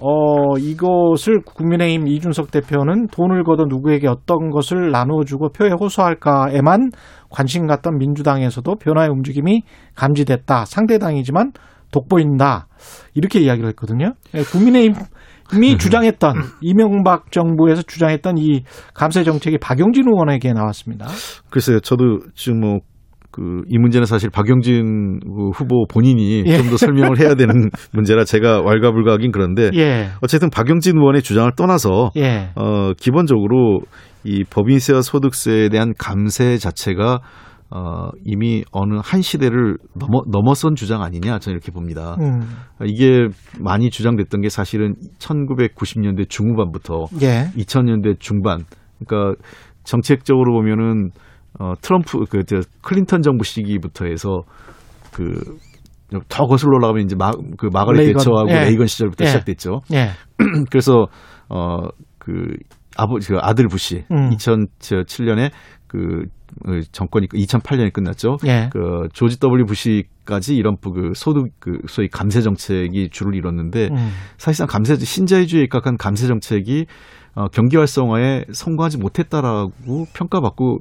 어, 이것을 국민의힘 이준석 대표는 돈을 걷어 누구에게 어떤 것을 나누어주고 표에 호소할까에만 관심 갖던 민주당에서도 변화의 움직임이 감지됐다. 상대당이지만 돋보인다. 이렇게 이야기를 했거든요. 예, 국민의힘 이 주장했던 이명박 정부에서 주장했던 이 감세 정책이 박용진 의원에게 나왔습니다. 글쎄요, 저도 지금 뭐 그 이 문제는 사실 박영진 그 후보 본인이 예. 좀더 설명을 해야 되는 (laughs) 문제라 제가 왈가불가하긴 그런데 예. 어쨌든 박영진 의원의 주장을 떠나서 예. 어 기본적으로 이 법인세와 소득세에 대한 감세 자체가 어, 이미 어느 한 시대를 넘어, 넘어선 주장 아니냐 저는 이렇게 봅니다. 음. 이게 많이 주장됐던 게 사실은 1990년대 중후반부터 예. 2000년대 중반 그러니까 정책적으로 보면은 어, 트럼프 그 저 클린턴 정부 시기부터 해서 그 더 거슬러 올라가면 이제 마, 그 마가렛 대처하고 예. 레이건 시절부터 예. 시작됐죠. 예. (clears throat) 그래서 어그 아버지 그 아들 부시 음. 2007년에 그 정권이 2008년에 끝났죠. 예. 그 조지 W 부시까지 이런 그 소득 그 소위 감세 정책이 주를 이뤘는데 음. 사실상 감세 신자유주의에 입각한 감세 정책이 어, 경기 활성화에 성공하지 못했다라고 평가받고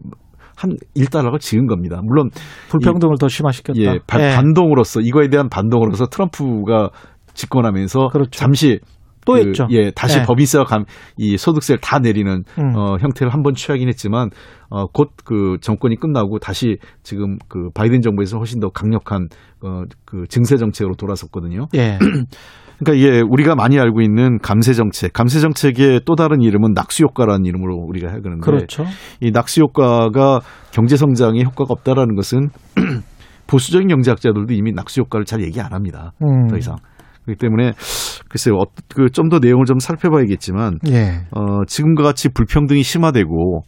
한 일단락을 지은 겁니다. 물론 불평등을 이, 더 심화시켰다. 예, 바, 예. 반동으로서 이거에 대한 반동으로서 트럼프가 집권하면서 그렇죠. 잠시 또 그, 했죠. 예, 다시 네. 법인세와 감, 이 소득세를 다 내리는 음. 어, 형태를 한 번 취하긴 했지만 어, 곧 그 정권이 끝나고 다시 지금 그 바이든 정부에서 훨씬 더 강력한 어, 그 증세 정책으로 돌아섰거든요. 예. (clears throat) 그러니까 이게 우리가 많이 알고 있는 감세 정책, 감세 정책의 또 다른 이름은 낙수 효과라는 이름으로 우리가 해그는데 그렇죠. 이 낙수 효과가 경제 성장에 효과가 없다라는 것은 (clears throat) 보수적인 경제학자들도 이미 낙수 효과를 잘 얘기 안 합니다. 음. 더 이상. 그렇기 때문에 글쎄요, 어, 그좀 더 내용을 좀 살펴봐야겠지만 예. 어, 지금과 같이 불평등이 심화되고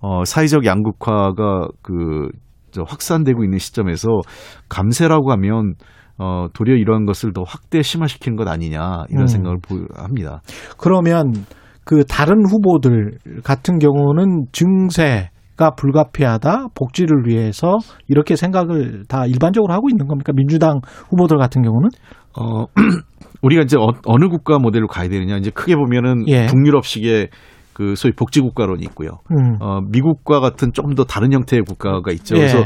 어, 사회적 양극화가 그 저, 확산되고 있는 시점에서 감세라고 하면 어, 도리어 이러한 것을 더 확대 심화시키는 것 아니냐 이런 음. 생각을 합니다. 그러면 그 다른 후보들 같은 경우는 증세 가 불가피하다 복지를 위해서 이렇게 생각을 다 일반적으로 하고 있는 겁니까? 민주당 후보들 같은 경우는? 어, (clears throat) 우리가 이제 어, 느 국가 모델로 가야 되느냐 이제 크게 보면은 예. 북유럽식의 그 소위 복지국가론이 있고요. 음. 어, 미국과 같은 조금 더 다른 형태의 국가가 있죠. 예. 그래서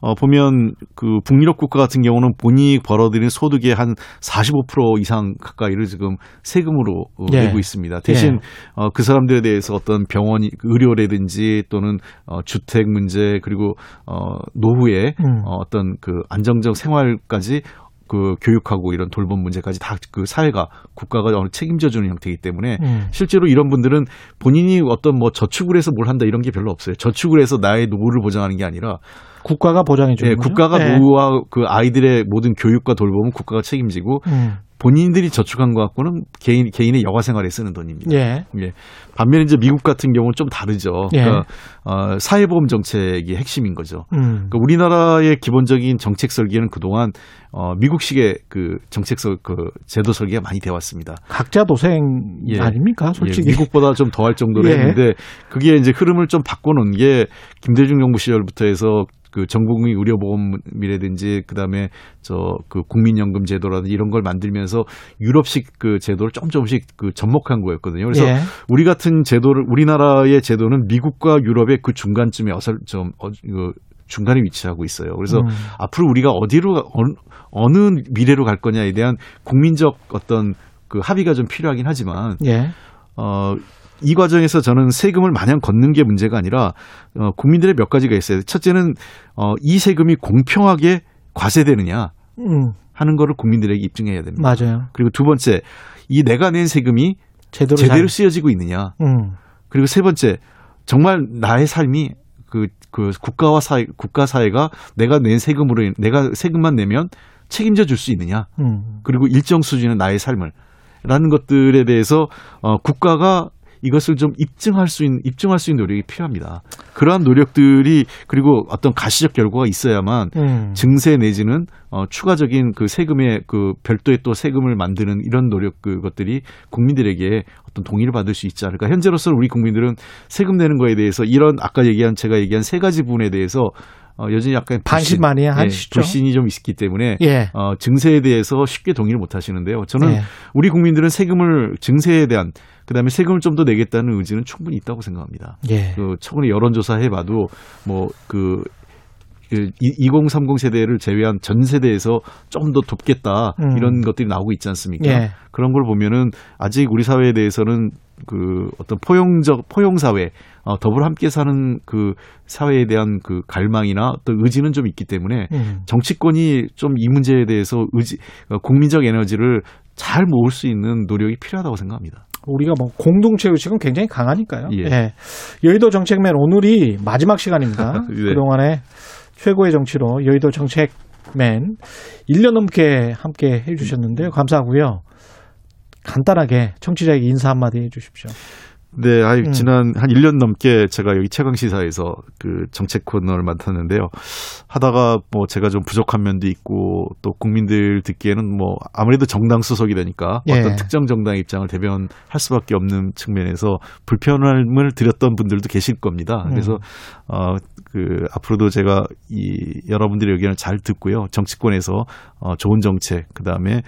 어, 보면 그 북유럽 국가 같은 경우는 본인이 벌어들인 소득의 한 45% 이상 가까이를 지금 세금으로 어, 예. 내고 있습니다. 대신 예. 어, 그 사람들에 대해서 어떤 병원 의료라든지 또는 어, 주택 문제 그리고 어, 노후에 음. 어, 어떤 그 안정적 생활까지 그 교육하고 이런 돌봄 문제까지 다 그 사회가 국가가 어느 책임져 주는 형태이기 때문에 음. 실제로 이런 분들은 본인이 어떤 뭐 저축을 해서 뭘 한다 이런 게 별로 없어요. 저축을 해서 나의 노후를 보장하는 게 아니라 국가가 보장해 주는 네, 국가가 네. 노후와 그 아이들의 모든 교육과 돌봄은 국가가 책임지고 음. 본인들이 저축한 것 갖고는 개인 개인의 여가 생활에 쓰는 돈입니다. 예. 예. 반면에 이제 미국 같은 경우는 좀 다르죠. 예. 그러니까 어, 사회보험 정책이 핵심인 거죠. 음. 그러니까 우리나라의 기본적인 정책 설계는 그동안 어, 미국식의 그 정책 설, 그 제도 설계가 많이 되어 왔습니다. 각자 도생 예. 아닙니까? 솔직히 예. 미국보다 좀 더 할 정도로 예. 했는데 그게 이제 흐름을 좀 바꿔놓은 게 김대중 정부 시절부터 해서 그 전국민 의료보험이라든지 그다음에 저 그 국민연금 제도라든지 이런 걸 만들면서 유럽식 그 제도를 좀 조금씩 그 접목한 거였거든요. 그래서 예. 우리 같은 제도를 우리나라의 제도는 미국과 유럽의 그 중간쯤에 어설 좀 어, 그 중간에 위치하고 있어요. 그래서 음. 앞으로 우리가 어디로 어느, 어느 미래로 갈 거냐에 대한 국민적 어떤 그 합의가 좀 필요하긴 하지만 예. 어 이 과정에서 저는 세금을 마냥 걷는 게 문제가 아니라 어, 국민들의 몇 가지가 있어요. 첫째는 어, 이 세금이 공평하게 과세되느냐 음. 하는 거를 국민들에게 입증해야 됩니다. 맞아요. 그리고 두 번째, 이 내가 낸 세금이 제대로, 제대로 쓰여지고 있느냐. 음. 그리고 세 번째, 정말 나의 삶이 그, 그 국가와 사회, 국가 사회가 내가 낸 세금으로, 내가 세금만 내면 책임져 줄 수 있느냐. 음. 그리고 일정 수준의 나의 삶을. 라는 것들에 대해서 어, 국가가 이것을 좀 입증할 수 있는 입증할 수 있는 노력이 필요합니다. 그러한 노력들이 그리고 어떤 가시적 결과가 있어야만 음. 증세 내지는 어, 추가적인 그 세금의 그 별도의 또 세금을 만드는 이런 노력 그것들이 국민들에게 어떤 동의를 받을 수 있지 않을까. 현재로서 우리 국민들은 세금 내는 거에 대해서 이런 아까 얘기한 제가 얘기한 세 가지 부분에 대해서 어, 여전히 약간 반신만이 예, 하시죠. 불신이 좀 있기 때문에 예. 어, 증세에 대해서 쉽게 동의를 못 하시는데요. 저는 예. 우리 국민들은 세금을 증세에 대한 그다음에 세금을 좀 더 내겠다는 의지는 충분히 있다고 생각합니다. 예. 그 최근에 여론조사 해봐도 뭐그 2030그 세대를 제외한 전 세대에서 좀 더 돕겠다 음. 이런 것들이 나오고 있지 않습니까? 예. 그런 걸 보면은 아직 우리 사회에 대해서는 그 어떤 포용적 포용 사회 어, 더불어 함께 사는 그 사회에 대한 그 갈망이나 또 의지는 좀 있기 때문에 음. 정치권이 좀 이 문제에 대해서 의지 어, 국민적 에너지를 잘 모을 수 있는 노력이 필요하다고 생각합니다. 우리가 뭐 공동체 의식은 굉장히 강하니까요. 예. 예. 여의도 정책맨 오늘이 마지막 시간입니다. (laughs) 네. 그동안에 최고의 정치로 여의도 정책맨 1년 넘게 함께 해주셨는데요. 감사하고요. 간단하게 청취자에게 인사 한마디 해주십시오. 네, 아이, 음. 지난 한 1년 넘게 제가 여기 최강 시사에서 그 정책 코너를 맡았는데요. 하다가 뭐 제가 좀 부족한 면도 있고 또 국민들 듣기에는 뭐 아무래도 정당 수석이 되니까 예. 어떤 특정 정당의 입장을 대변할 수밖에 없는 측면에서 불편함을 드렸던 분들도 계실 겁니다. 음. 그래서 어, 그 앞으로도 제가 이 여러분들의 의견을 잘 듣고요. 정치권에서 어, 좋은 정책, 그 다음에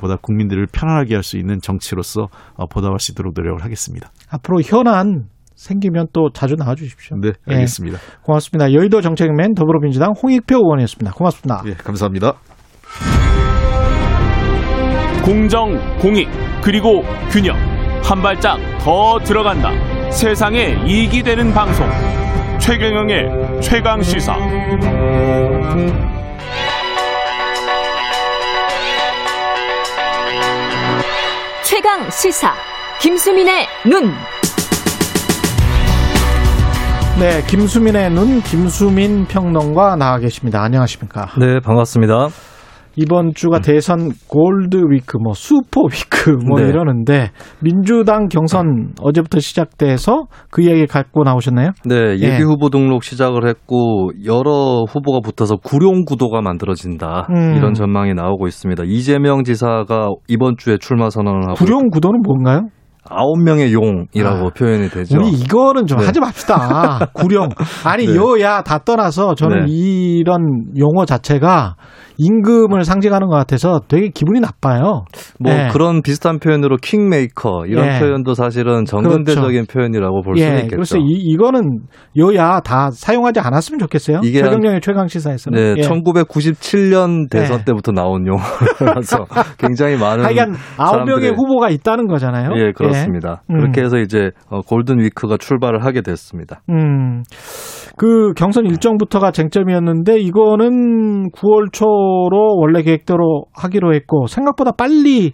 보다 국민들을 편안하게 할 수 있는 정치로서 어, 보답할 수 있도록 노력을 하겠습니다. 앞으로 현안 생기면 또 자주 나와 주십시오. 네, 예. 알겠습니다. 네, 고맙습니다. 여의도 정책맨 더불어민주당 홍익표 의원이었습니다. 고맙습니다. 네, 감사합니다. 공정, 공익, 그리고 균형. 한 발짝 더 들어간다. 세상에 이익이 되는 방송. 최경영의 최강 시사. 최강 시사 김수민의 눈. 네, 김수민의 눈 김수민 평론가 나와 계십니다. 안녕하십니까? 네, 반갑습니다. 이번 주가 음. 대선 골드 위크, 뭐 슈퍼 위크 뭐 네. 이러는데 민주당 경선 어제부터 시작돼서 그 이야기 갖고 나오셨나요? 네, 예비 예. 후보 등록 시작을 했고 여러 후보가 붙어서 구룡 구도가 만들어진다 음. 이런 전망이 나오고 있습니다. 이재명 지사가 이번 주에 출마 선언을 하고 구룡 구도는 뭔가요? 아홉 명의 용이라고 아, 표현이 되죠. 우리 이거는 좀 네. 하지 맙시다. 구령. 아니 (laughs) 네. 여야 다 떠나서 저는 네. 이런 용어 자체가 임금을 상징하는 것 같아서 되게 기분이 나빠요. 뭐 네. 그런 비슷한 표현으로 킹메이커 이런 네. 표현도 사실은 정근대적인 그렇죠. 표현이라고 볼 예. 있겠죠. 그래서 이, 이거는 여야 다 사용하지 않았으면 좋겠어요. 이게 최경영의 최강 시사에서는. 네, 예. 1997년 대선 때부터 나온 용어라서 (laughs) 굉장히 많은 하여간 아홉 명의 후보가 있다는 거잖아요. 예, 그렇습니다. 예. 그렇게 해서 이제 어, 골든 위크가 출발을 하게 됐습니다. 음. 그 경선 일정부터가 쟁점이었는데 이거는 9월 초로 원래 계획대로 하기로 했고 생각보다 빨리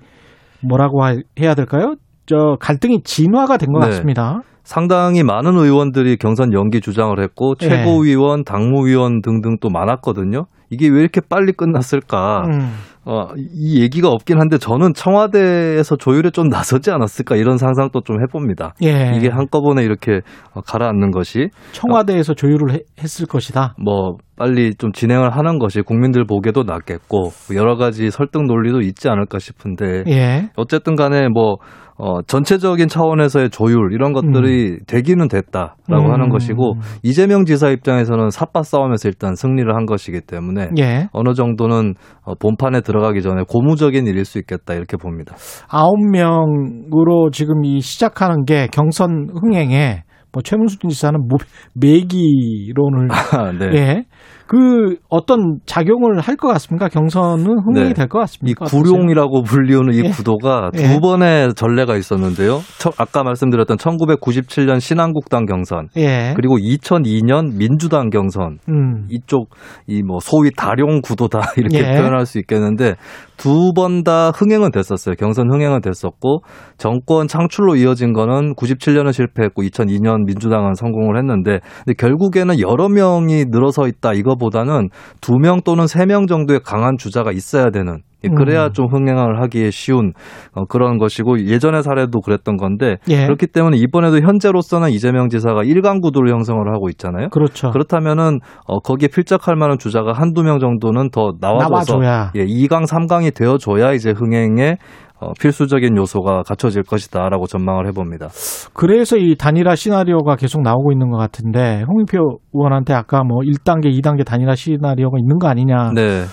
뭐라고 해야 될까요? 저 갈등이 진화가 된것 네. 같습니다. 상당히 많은 의원들이 경선 연기 주장을 했고 네. 최고위원, 당무위원 등등 또 많았거든요. 이게 왜 이렇게 빨리 끝났을까? 음. 어, 이 얘기가 없긴 한데 저는 청와대에서 조율에 좀 나서지 않았을까 이런 상상도 좀 해봅니다. 예. 이게 한꺼번에 이렇게 가라앉는 것이 청와대에서 어, 조율을 해, 했을 것이다. 뭐 빨리 좀 진행을 하는 것이 국민들 보기에도 낫겠고 여러 가지 설득 논리도 있지 않을까 싶은데 예. 어쨌든 간에 뭐 어, 전체적인 차원에서의 조율 이런 것들이 음. 되기는 됐다라고 음. 하는 것이고 이재명 지사 입장에서는 삿바 싸움에서 일단 승리를 한 것이기 때문에 예. 어느 정도는 어, 본판에 들어가기 전에 고무적인 일일 수 있겠다 이렇게 봅니다. 아홉 명으로 지금 이 시작하는 게 경선 흥행에 뭐 최문수 지사는 뭐 매기론을 (laughs) 아, 네. 예. 그 어떤 작용을 할 것 같습니까? 경선은 흥행이 네. 될것 같습니까? 이 구룡이라고 불리우는 이 예. 구도가 두 예. 번의 전례가 있었는데요. 아까 말씀드렸던 1997년 신한국당 경선, 예. 그리고 2002년 민주당 경선 음. 이쪽 이 뭐 소위 다룡 구도다 (laughs) 이렇게 예. 표현할 수 있겠는데 두 번 다 흥행은 됐었어요. 경선 흥행은 됐었고 정권 창출로 이어진 거는 97년은 실패했고 2002년 민주당은 성공을 했는데 결국에는 여러 명이 늘어서 있다 이거 보다는 두 명 또는 세 명 정도의 강한 주자가 있어야 되는 예, 그래야 음. 좀 흥행을 하기에 쉬운 어, 그런 것이고 예전의 사례도 그랬던 건데 예. 그렇기 때문에 이번에도 현재로서는 이재명 지사가 1강 구도를 형성을 하고 있잖아요. 그렇죠. 그렇다면은 어, 거기에 필적할 만한 주자가 한두 명 정도는 더 나와줘서 나와줘야. 예, 2강, 3강이 되어줘야 이제 흥행에 어, 필수적인 요소가 갖춰질 것이다라고 전망을 해봅니다. 그래서 이 단일화 시나리오가 계속 나오고 있는 것 같은데 홍익표 의원한테 아까 뭐 1단계, 2단계 단일화 시나리오가 있는 거 아니냐. 네.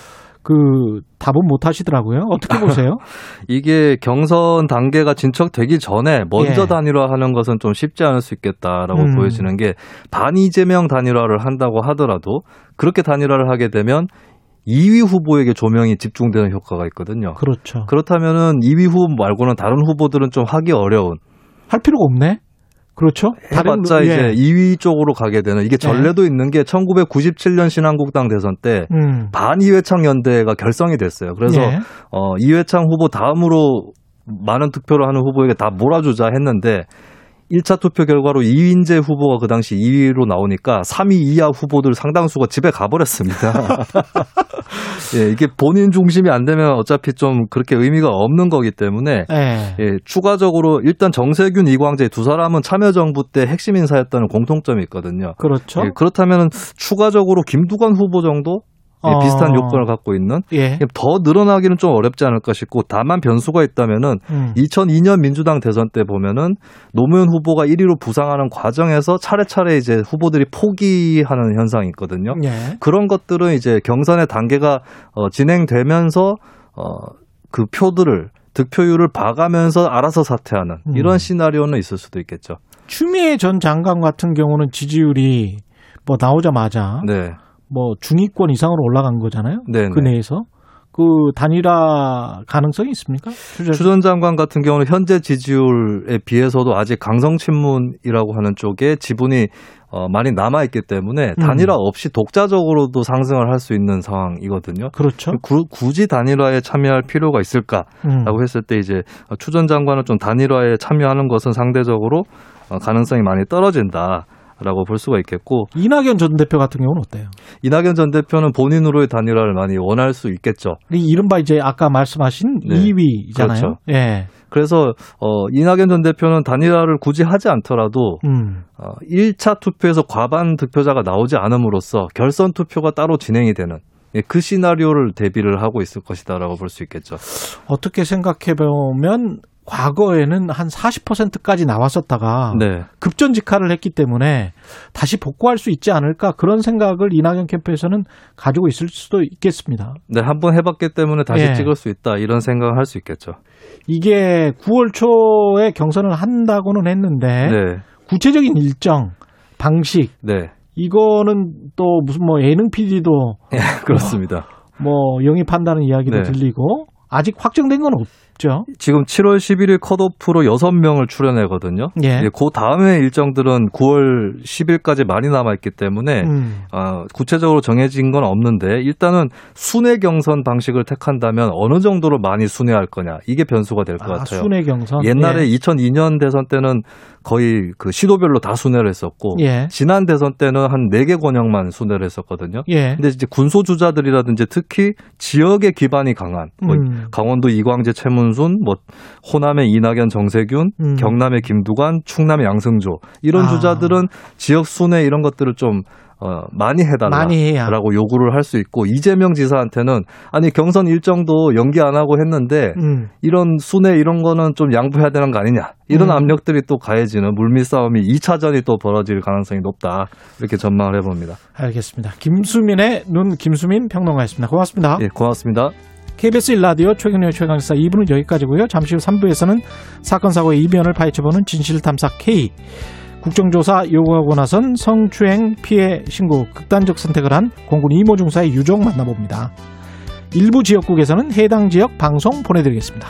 그 답은 못 하시더라고요. 어떻게 보세요? (laughs) 이게 경선 단계가 진척되기 전에 먼저 예. 단일화하는 것은 좀 쉽지 않을 수 있겠다라고 음. 보여지는 게 반이재명 단일화를 한다고 하더라도 그렇게 단일화를 하게 되면 2위 후보에게 조명이 집중되는 효과가 있거든요. 그렇죠. 그렇다면은 2위 후보 말고는 다른 후보들은 좀 하기 어려운 할 필요가 없네. 그렇죠. 해봤자 예. 이제 2위 쪽으로 가게 되는 이게 전례도 예. 있는 게 1997년 신한국당 대선 때 음. 반이회창 연대가 결성이 됐어요. 그래서 예. 어, 이회창 후보 다음으로 많은 득표를 하는 후보에게 다 몰아주자 했는데 1차 투표 결과로 이인재 후보가 그 당시 2위로 나오니까 3위 이하 후보들 상당수가 집에 가버렸습니다. (laughs) 예, 이게 본인 중심이 안 되면 어차피 좀 그렇게 의미가 없는 거기 때문에 네. 예, 추가적으로 일단 정세균, 이광재 두 사람은 참여정부 때 핵심 인사였다는 공통점이 있거든요. 그렇죠. 예, 그렇다면 추가적으로 김두관 후보 정도 예, 어. 비슷한 요건을 갖고 있는 예. 더 늘어나기는 좀 어렵지 않을까 싶고 다만 변수가 있다면은 음. 2002년 민주당 대선 때 보면은 노무현 후보가 1위로 부상하는 과정에서 차례차례 이제 후보들이 포기하는 현상이 있거든요. 예. 그런 것들은 이제 경선의 단계가 어, 진행되면서 어, 그 표들을 득표율을 봐가면서 알아서 사퇴하는 음. 이런 시나리오는 있을 수도 있겠죠. 추미애 전 장관 같은 경우는 지지율이 뭐 나오자마자 네. 뭐 중위권 이상으로 올라간 거잖아요. 네네. 그 내에서 그 단일화 가능성이 있습니까? 추전 장관 같은 경우는 현재 지지율에 비해서도 아직 강성 친문이라고 하는 쪽에 지분이 어, 많이 남아 있기 때문에 음. 단일화 없이 독자적으로도 상승을 할 수 있는 상황이거든요. 그렇죠. 구, 굳이 단일화에 참여할 필요가 있을까라고 음. 했을 때 이제 추 전 장관은 좀 단일화에 참여하는 것은 상대적으로 어, 가능성이 많이 떨어진다. 라고 볼 수가 있겠고 이낙연 전 대표 같은 경우는 어때요? 이낙연 전 대표는 본인으로의 단일화를 많이 원할 수 있겠죠. 이른바 이제 아까 말씀하신 네. 2위잖아요. 그렇죠. 예. 그래서 어 이낙연 전 대표는 단일화를 굳이 하지 않더라도 음. 어 1차 투표에서 과반 득표자가 나오지 않음으로써 결선 투표가 따로 진행이 되는 예, 그 시나리오를 대비를 하고 있을 것이다라고 볼 수 있겠죠. 어떻게 생각해 보면 과거에는 한 40%까지 나왔었다가 네. 급전직하를 했기 때문에 다시 복구할 수 있지 않을까 그런 생각을 이낙연 캠프에서는 가지고 있을 수도 있겠습니다. 네, 한번 해봤기 때문에 다시 네. 찍을 수 있다 이런 생각을 할 수 있겠죠. 이게 9월 초에 경선을 한다고는 했는데 네. 구체적인 일정, 방식, 네. 이거는 또 무슨 뭐 예능 PD도 네, 그렇습니다. 뭐, 뭐 영입한다는 이야기도 네. 들리고 아직 확정된 건 없. 있죠. 지금 7월 11일 컷오프로 6명을 출연하거든요. 예. 예. 그 다음에 일정들은 9월 10일까지 많이 남아있기 때문에 음. 어, 구체적으로 정해진 건 없는데 일단은 순회 경선 방식을 택한다면 어느 정도로 많이 순회할 거냐 이게 변수가 될것 아, 같아요. 순회 경선. 옛날에 예. 2002년 대선 때는 거의 그 시도별로 다 순회를 했었고 예. 지난 대선 때는 한 4개 권역만 순회를 했었거든요. 예. 근데 이제 군소 주자들이라든지 특히 지역의 기반이 강한 뭐 음. 강원도 이광재 최문순 뭐 호남의 이낙연 정세균 음. 경남의 김두관 충남의 양승조 이런 아. 주자들은 지역 순회 이런 것들을 좀 어, 많이 해달라라고 요구를 할 수 있고 이재명 지사한테는 아니 경선 일정도 연기 안 하고 했는데 음. 이런 순회 이런 거는 좀 양보해야 되는 거 아니냐 이런 음. 압력들이 또 가해지는 물밑 싸움이 2차전이 또 벌어질 가능성이 높다 이렇게 전망을 해봅니다. 알겠습니다. 김수민의 눈 김수민 평론가였습니다. 고맙습니다. 예, 고맙습니다. KBS 1라디오 최경영 최강시사 2부는 여기까지고요. 잠시 후 3부에서는 사건 사고의 이변을 파헤쳐보는 진실탐사 K 국정조사 요구하고 나선 성추행 피해 신고 극단적 선택을 한 공군 이모 중사의 유족 만나봅니다. 일부 지역국에서는 해당 지역 방송 보내드리겠습니다.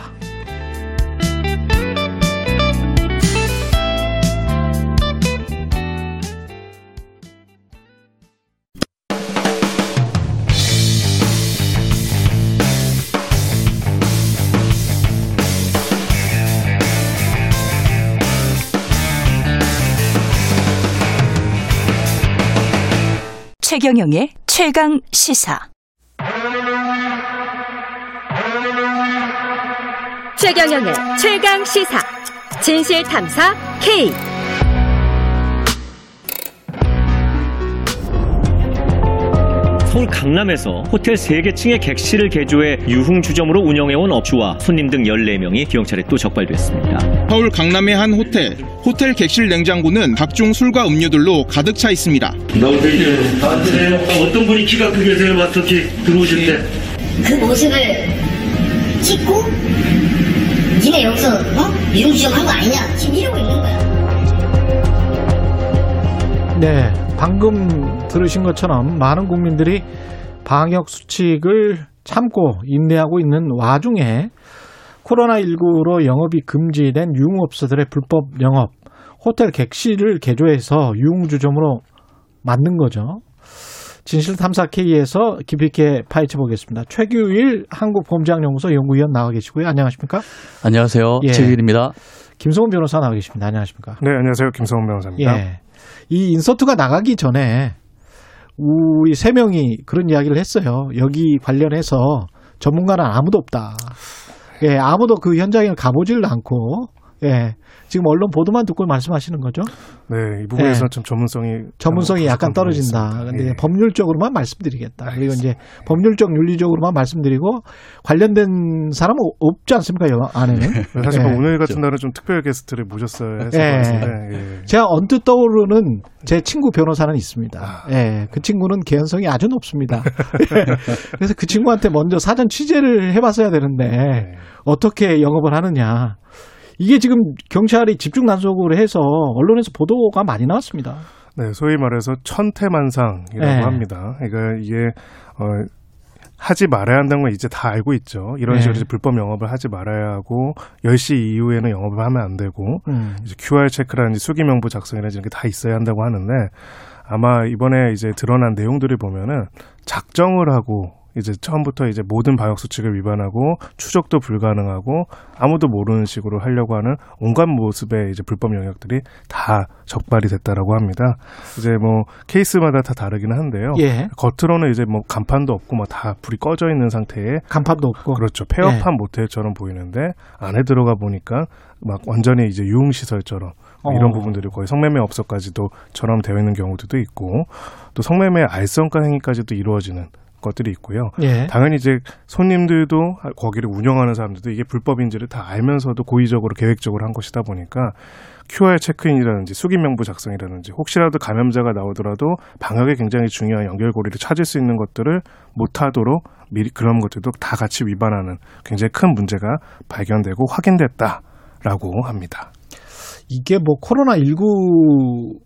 최경영의 최강 시사. 최경영의 최강 시사. 진실 탐사 K. 서울 강남에서 호텔 3개 층의 객실을 개조해 유흥주점으로 운영해온 업주와 손님 등 14명이 경찰에 또 적발됐습니다. 서울 강남의 한 호텔. 호텔 객실 냉장고는 각종 술과 음료들로 가득 차 있습니다. 나오세요. 어떤 분이 키가 크게 세요? 어떻게 들어오실 때? 그 모습을 찍고 니네 여기서 어? 유흥주점 한 거 아니냐? 지금 이러고 있는 거야. 네. 방금 들으신 것처럼 많은 국민들이 방역 수칙을 참고 인내하고 있는 와중에 코로나19로 영업이 금지된 유흥업소들의 불법 영업, 호텔 객실을 개조해서 유흥주점으로 만든 거죠. 진실탐사 K에서 깊이 있게 파헤쳐 보겠습니다. 최규일 한국범죄학연구소 연구위원 나와 계시고요. 안녕하십니까? 안녕하세요. 예. 최규일입니다. 김성훈 변호사 나와 계십니다. 안녕하십니까? 네, 안녕하세요. 김성훈 변호사입니다. 예. 이 인서트가 나가기 전에 우리 세 명이 그런 이야기를 했어요. 여기 관련해서 전문가는 아무도 없다. 예, 아무도 그 현장에 가보질 않고, 예, 지금 언론 보도만 듣고 말씀하시는 거죠? 네, 이 부분에서 네. 좀 전문성이 전문성이 약간 떨어진다. 근데 예. 법률적으로만 말씀드리겠다. 그리고 이제 법률적 윤리적으로만 말씀드리고 관련된 사람은 없지 않습니까? 여 안에는. 네, 사실 뭐 예. 오늘 같은 날은 좀 특별 게스트를 모셨어야 했을 예. 예. 제가 언뜻 떠오르는 제 친구 변호사는 있습니다. 아. 예, 그 친구는 개연성이 아주 높습니다. (laughs) 그래서 그 친구한테 먼저 사전 취재를 해봤어야 되는데 네. 어떻게 영업을 하느냐. 이게 지금 경찰이 집중 단속을 해서 언론에서 보도가 많이 나왔습니다. 네, 소위 말해서 천태만상이라고 네. 합니다. 그러니까 이게 어 하지 말아야 한다는 건 이제 다 알고 있죠. 이런 식으로 네. 불법 영업을 하지 말아야 하고 10시 이후에는 영업을 하면 안 되고 음. 이제 QR 체크라든지 수기 명부 작성이라든지 이런 게 다 있어야 한다고 하는데 아마 이번에 이제 드러난 내용들을 보면은 작정을 하고 이제 처음부터 이제 모든 방역 수칙을 위반하고 추적도 불가능하고 아무도 모르는 식으로 하려고 하는 온갖 모습의 이제 불법 영역들이 다 적발이 됐다라고 합니다. 이제 뭐 케이스마다 다 다르기는 한데요. 예. 겉으로는 이제 뭐 간판도 없고 뭐 다 불이 꺼져 있는 상태에 간판도 없고 그렇죠. 폐업한 예. 모텔처럼 보이는데 안에 들어가 보니까 막 완전히 이제 유흥 시설처럼 뭐 이런 어. 부분들이 거의 성매매 업소까지도 처럼 되어 있는 경우들도 있고 또 성매매 알선가 행위까지도 이루어지는 것들이 있고요. 예. 당연히 이제 손님들도 거기를 운영하는 사람들도 이게 불법인지를 다 알면서도 고의적으로 계획적으로 한 것이다 보니까 QR 체크인이라든지 수기 명부 작성이라든지 혹시라도 감염자가 나오더라도 방역에 굉장히 중요한 연결고리를 찾을 수 있는 것들을 못하도록 미리 그런 것들도 다 같이 위반하는 굉장히 큰 문제가 발견되고 확인됐다라고 합니다. 이게 뭐 코로나 19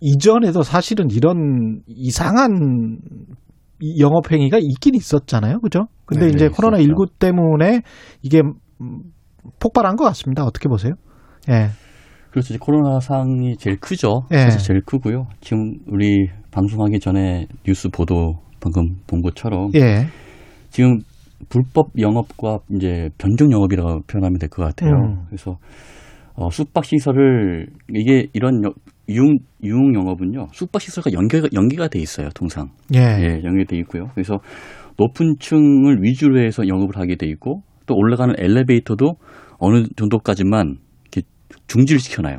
이전에도 사실은 이런 이상한 영업 행위가 있긴 있었잖아요. 그죠? 근데 네 이제 네, 코로나 19 때문에 이게 폭발한 것 같습니다. 어떻게 보세요? 예. 그렇죠. 코로나 상이 제일 크죠. 예. 사실 제일 크고요. 지금 우리 방송하기 전에 뉴스 보도 방금 본 것처럼 예. 지금 불법 영업과 이제 변종 영업이라고 표현하면 될 것 같아요. 음. 그래서 어, 숙박 시설을 이게 이런 유흥 유흥 영업은요 숙박 시설과 연계가 연계가 돼 있어요 통상 예, 예 연계돼 있고요 그래서 높은 층을 위주로 해서 영업을 하게 돼 있고 또 올라가는 엘리베이터도 어느 정도까지만 이렇게 중지를 시켜놔요.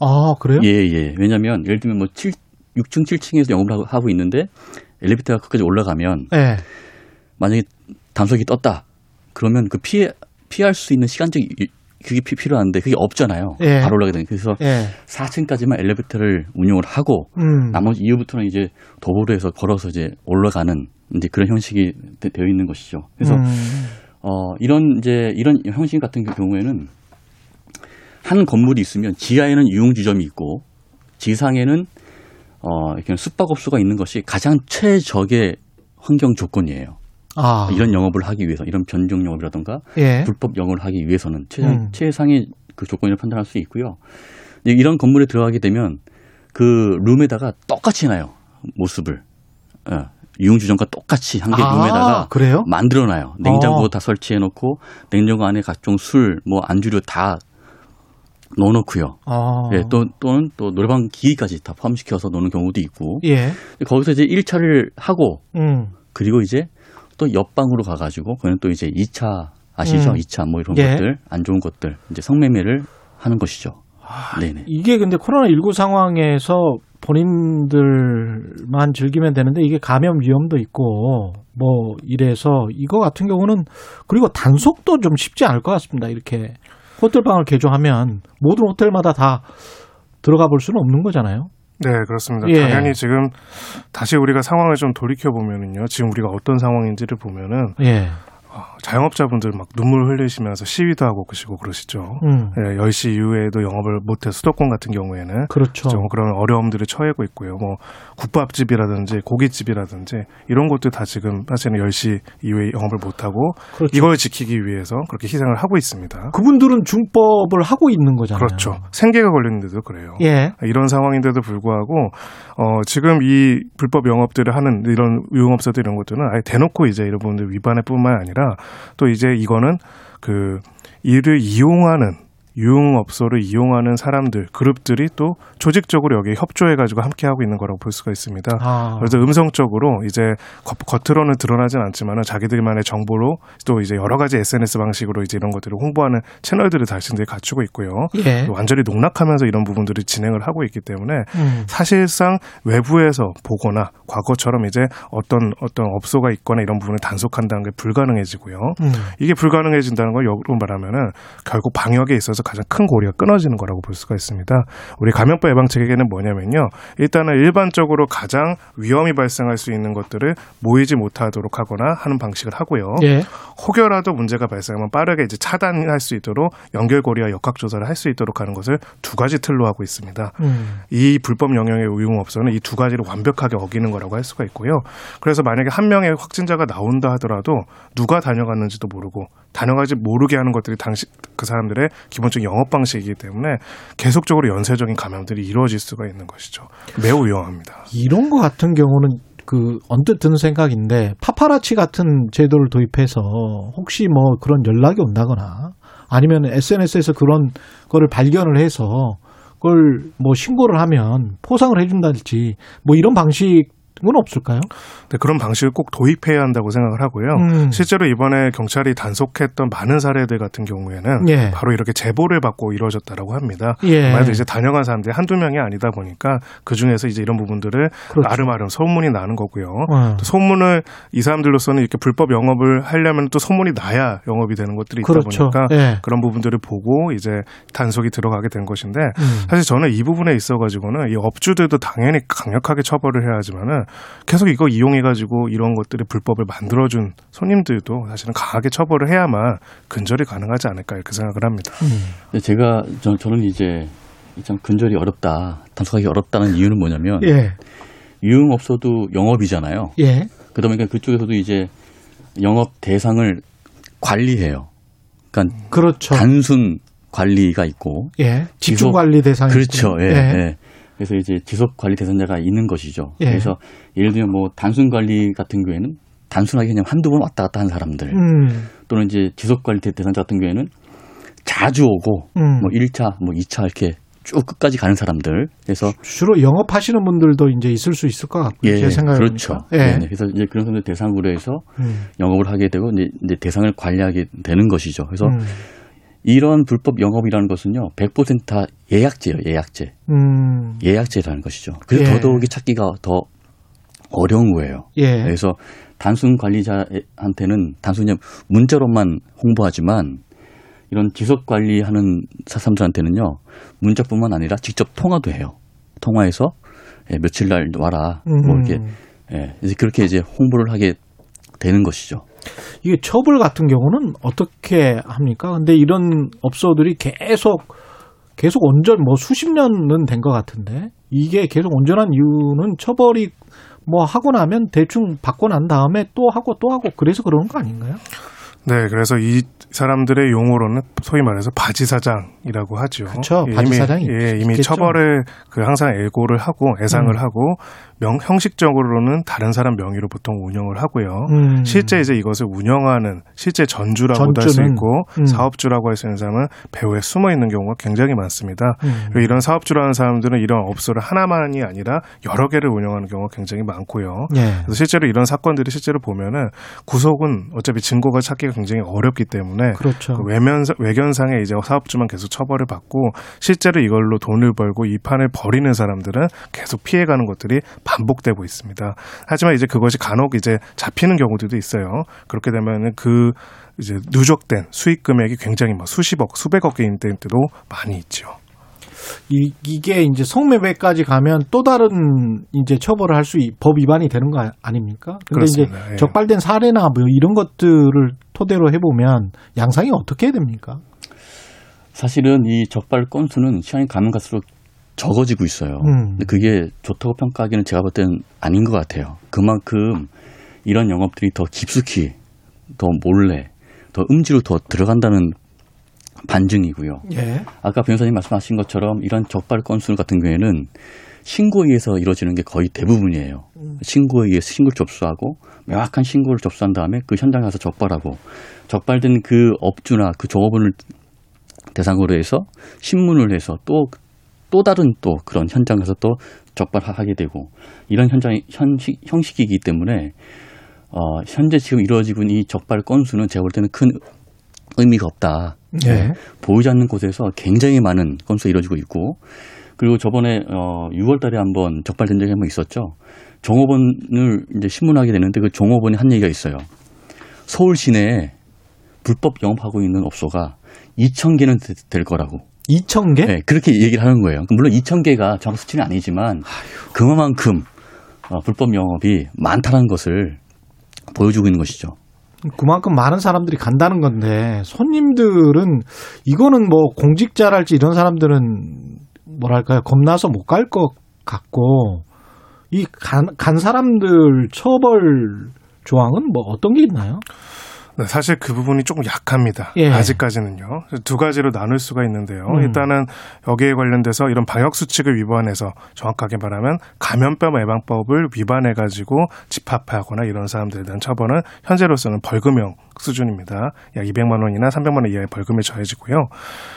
아 그래요? 예 예. 왜냐하면 예를 들면 뭐 7, 6층 7층에서 영업을 하고 있는데 엘리베이터가 끝까지 올라가면 예. 만약에 단속이 떴다 그러면 그 피해 피할 수 있는 시간적 그게 필요한데 그게 없잖아요. 예. 바로 올라가게 되는. 그래서 예. 4층까지만 엘리베이터를 운영을 하고 음. 나머지 이후부터는 이제 도보로 해서 걸어서 이제 올라가는 이제 그런 형식이 되 어 있는 것이죠. 그래서 음. 어 이런 이제 이런 형식 같은 경우에는 한 건물이 있으면 지하에는 유흥주점이 있고 지상에는 어 이렇게 숙박업소가 있는 것이 가장 최적의 환경 조건이에요. 아. 이런 영업을 하기 위해서 이런 변종 영업이라든가 예. 불법 영업을 하기 위해서는 최, 음. 최상의 그 조건을 판단할 수 있고요. 이런 건물에 들어가게 되면 그 룸에다가 똑같이 나요 모습을 어, 유흥주점과 똑같이 한 개 룸에다가 아, 그래요? 만들어놔요. 냉장고 어. 다 설치해놓고 냉장고 안에 각종 술, 뭐 안주류 다 넣어놓고요. 아. 예, 또 또는 또 노래방 기기까지 다 포함시켜서 놓는 경우도 있고. 예. 거기서 이제 1차를 하고 음. 그리고 이제 또 옆방으로 가가지고 그는 또 이제 2차 아시죠? 음. 2차 뭐 이런 예. 것들 안 좋은 것들 이제 성매매를 하는 것이죠. 아, 네네. 이게 근데 코로나 19 상황에서 본인들만 즐기면 되는데 이게 감염 위험도 있고 뭐 이래서 이거 같은 경우는 그리고 단속도 좀 쉽지 않을 것 같습니다. 이렇게 호텔방을 개조하면 모든 호텔마다 다 들어가 볼 수는 없는 거잖아요. 네, 그렇습니다. 예. 당연히 지금 다시 우리가 상황을 좀 돌이켜 보면은요. 지금 우리가 어떤 상황인지를 보면은 예. 어, 자영업자분들 막 눈물 흘리시면서 시위도 하고 그러시고 그러시죠. 음. 예, 10시 이후에도 영업을 못해 수도권 같은 경우에는 그렇죠. 좀 그런 어려움들을 처해고 있고요. 뭐 국밥집이라든지 고깃집이라든지 이런 것도 다 지금 사실은 10시 이후에 영업을 못 하고 그렇죠. 이걸 지키기 위해서 그렇게 희생을 하고 있습니다. 그분들은 중법을 하고 있는 거잖아요. 그렇죠. 생계가 걸렸는데도 그래요. 예. 이런 상황인데도 불구하고 어, 지금 이 불법 영업들을 하는 이런 유흥업소들 이런 것들은 아예 대놓고 이제 이런 분들 위반할 뿐만 아니라 또 이제 이거는 그 이를 이용하는 유흥업소를 이용하는 사람들, 그룹들이 또 조직적으로 여기에 협조해가지고 함께 하고 있는 거라고 볼 수가 있습니다. 아. 그래서 음성적으로 이제 겉으로는 드러나진 않지만은 자기들만의 정보로 또 이제 여러 가지 SNS 방식으로 이제 이런 것들을 홍보하는 채널들을 자신들이 갖추고 있고요. 예. 완전히 농락하면서 이런 부분들을 진행을 하고 있기 때문에 음. 사실상 외부에서 보거나 과거처럼 이제 어떤 어떤 업소가 있거나 이런 부분을 단속한다는 게 불가능해지고요. 음. 이게 불가능해진다는 걸 역으로 말하면은 결국 방역에 있어서 있어서 가장 큰 고리가 끊어지는 거라고 볼 수가 있습니다. 우리 감염법 예방책에게는 뭐냐면요. 일단은 일반적으로 가장 위험이 발생할 수 있는 것들을 모이지 못하도록 하거나 하는 방식을 하고요. 예. 혹여라도 문제가 발생하면 빠르게 이제 차단할 수 있도록 연결고리와 역학 조사를 할 수 있도록 하는 것을 두 가지 틀로 하고 있습니다. 음. 이 불법 영역의 유흥업소는 이 두 가지를 완벽하게 어기는 거라고 할 수가 있고요. 그래서 만약에 한 명의 확진자가 나온다 하더라도 누가 다녀갔는지도 모르고 다녀가지 모르게 하는 것들이 당시 그 사람들의 기본 적인 영업 방식이기 때문에 계속적으로 연쇄적인 감염들이 이루어질 수가 있는 것이죠. 매우 위험합니다. 이런 거 같은 경우는 그 언뜻 드는 생각인데 파파라치 같은 제도를 도입해서 혹시 뭐 그런 연락이 온다거나 아니면 SNS에서 그런 거를 발견을 해서 그걸 뭐 신고를 하면 포상을 해준다든지 뭐 이런 방식 은 없을까요? 네, 그런 방식을 꼭 도입해야 한다고 생각을 하고요. 음. 실제로 이번에 경찰이 단속했던 많은 사례들 같은 경우에는 예. 바로 이렇게 제보를 받고 이루어졌다라고 합니다. 예. 아무래도 이제 다녀간 사람들이 한두 명이 아니다 보니까 그 중에서 이제 이런 부분들을 그렇죠. 아름아름 소문이 나는 거고요. 어. 또 소문을 이 사람들로서는 이렇게 불법 영업을 하려면 또 소문이 나야 영업이 되는 것들이 있다 그렇죠. 보니까 예. 그런 부분들을 보고 이제 단속이 들어가게 된 것인데 음. 사실 저는 이 부분에 있어 가지고는 이 업주들도 당연히 강력하게 처벌을 해야 하지만은 계속 이거 이용해가지고 이런 것들이 불법을 만들어준 손님들도 사실은 강하게 처벌을 해야만 근절이 가능하지 않을까 이렇게 생각을 합니다. 음. 제가 저, 저는 이제 참 근절이 어렵다, 단속하기 어렵다는 이유는 뭐냐면 예. 유흥업소도 영업이잖아요. 예. 그러다 보니까 그쪽에서도 이제 영업 대상을 관리해요. 그러니까 그렇죠. 단순 관리가 있고 예. 집중 관리 대상이 그렇죠. 예. 예. 예. 그래서 이제 지속 관리 대상자가 있는 것이죠. 예. 그래서 예를 들면 뭐 단순 관리 같은 경우에는 단순하게 그냥 한두 번 왔다 갔다 한 사람들 음. 또는 이제 지속 관리 대상자 같은 경우에는 자주 오고 음. 뭐 1차, 뭐 2차 이렇게 쭉 끝까지 가는 사람들. 그래서 주로 영업하시는 분들도 이제 있을 수 있을 것 같고요. 예, 제 생각에 그렇죠. 예. 네, 그래서 이제 그런 사람들 대상으로 해서 음. 영업을 하게 되고 이제, 이제 대상을 관리하게 되는 것이죠. 그래서 음. 이런 불법 영업이라는 것은요, 100%다 예약제예요, 예약제. 음. 예약제라는 것이죠. 그래서 예. 더더욱이 찾기가 더 어려운 거예요. 예. 그래서 단순 관리자한테는 단순히 문자로만 홍보하지만 이런 지속 관리하는 사람들한테는요, 문자뿐만 아니라 직접 통화도 해요. 통화해서 예, 며칠 날 와라, 뭐 음. 뭐 이렇게 예, 그렇게 이제 홍보를 하게 되는 것이죠. 이게 처벌 같은 경우는 어떻게 합니까? 근데 이런 업소들이 계속 계속 온전 뭐 수십 년은 된 것 같은데 이게 계속 온전한 이유는 처벌이 뭐 하고 나면 대충 받고 난 다음에 또 하고 또 하고 그래서 그러는 거 아닌가요? 네, 그래서 이 사람들의 용어로는 소위 말해서 바지 사장이라고 하죠. 그렇죠. 바지 사장이 예, 이미 처벌을 그 항상 애고를 하고 애상을 음. 하고 명 형식적으로는 다른 사람 명의로 보통 운영을 하고요. 음. 실제 이제 이것을 운영하는 실제 전주라고도 할 수 있고 음. 사업주라고 할 수 있는 사람은 배후에 숨어 있는 경우가 굉장히 많습니다. 음. 이런 사업주라는 사람들은 이런 업소를 하나만이 아니라 여러 개를 운영하는 경우가 굉장히 많고요. 예. 그래서 실제로 이런 사건들이 실제로 보면은 구속은 어차피 증거가 찾기가 굉장히 어렵기 때문에 그렇죠. 그 외면 외견상에 이제 사업주만 계속 처벌을 받고 실제로 이걸로 돈을 벌고 이 판을 벌이는 사람들은 계속 피해가는 것들이 반복되고 있습니다. 하지만 이제 그것이 간혹 이제 잡히는 경우들도 있어요. 그렇게 되면은 그 이제 누적된 수익 금액이 굉장히 뭐 수십억, 수백억 개인 때도 많이 있죠. 이, 이게 이제 성매매까지 가면 또 다른 이제 처벌을 할 수 법 위반이 되는 거 아닙니까? 근데 그렇습니다. 이제 예. 적발된 사례나 뭐 이런 것들을 토대로 해보면 양상이 어떻게 됩니까? 사실은 이 적발 건수는 시간이 가면 갈수록 적어지고 있어요. 음. 근데 그게 좋다고 평가하기는 제가 볼 때는 아닌 것 같아요. 그만큼 이런 영업들이 더 깊숙이, 더 몰래, 더 음지로 더 들어간다는 반증이고요. 예. 아까 변호사님 말씀하신 것처럼 이런 적발 건수 같은 경우에는 신고에 의해서 이루어지는 게 거의 대부분이에요. 음. 신고에 의해서 신고를 접수하고 명확한 신고를 접수한 다음에 그 현장에 가서 적발하고 적발된 그 업주나 그 종업원을 대상으로 해서 신문을 해서 또 또 다른 또 그런 현장에서 또 적발하게 되고 이런 현장 현식 형식이기 때문에 어 현재 지금 이루어지고 있는 이 적발 건수는 제가 볼 때는 큰 의미가 없다. 네. 보이지 않는 곳에서 굉장히 많은 건수가 이루어지고 있고 그리고 저번에 어 6월 달에 한번 적발된 적이 한 번 있었죠. 종업원을 이제 신문하게 되는데 그 종업원이 한 얘기가 있어요. 서울 시내에 불법 영업하고 있는 업소가 2천 개는 될 거라고. 2천 개? 네, 그렇게 얘기를 하는 거예요. 물론 2천 개가 정확 수치는 아니지만 그만큼 어, 불법 영업이 많다는 것을 보여주고 있는 것이죠. 그만큼 많은 사람들이 간다는 건데 손님들은 이거는 뭐 공직자랄지 이런 사람들은 뭐랄까요 겁나서 못 갈 것 같고 이간 간 사람들 처벌 조항은 뭐 어떤 게 있나요? 네, 사실 그 부분이 조금 약합니다. 예. 아직까지는요. 두 가지로 나눌 수가 있는데요. 음. 일단은 여기에 관련돼서 이런 방역 수칙을 위반해서 정확하게 말하면 감염병 예방법을 위반해 가지고 집합하거나 이런 사람들에 대한 처벌은 현재로서는 벌금형 수준입니다. 약 200만 원이나 300만 원 이하의 벌금에 처해지고요.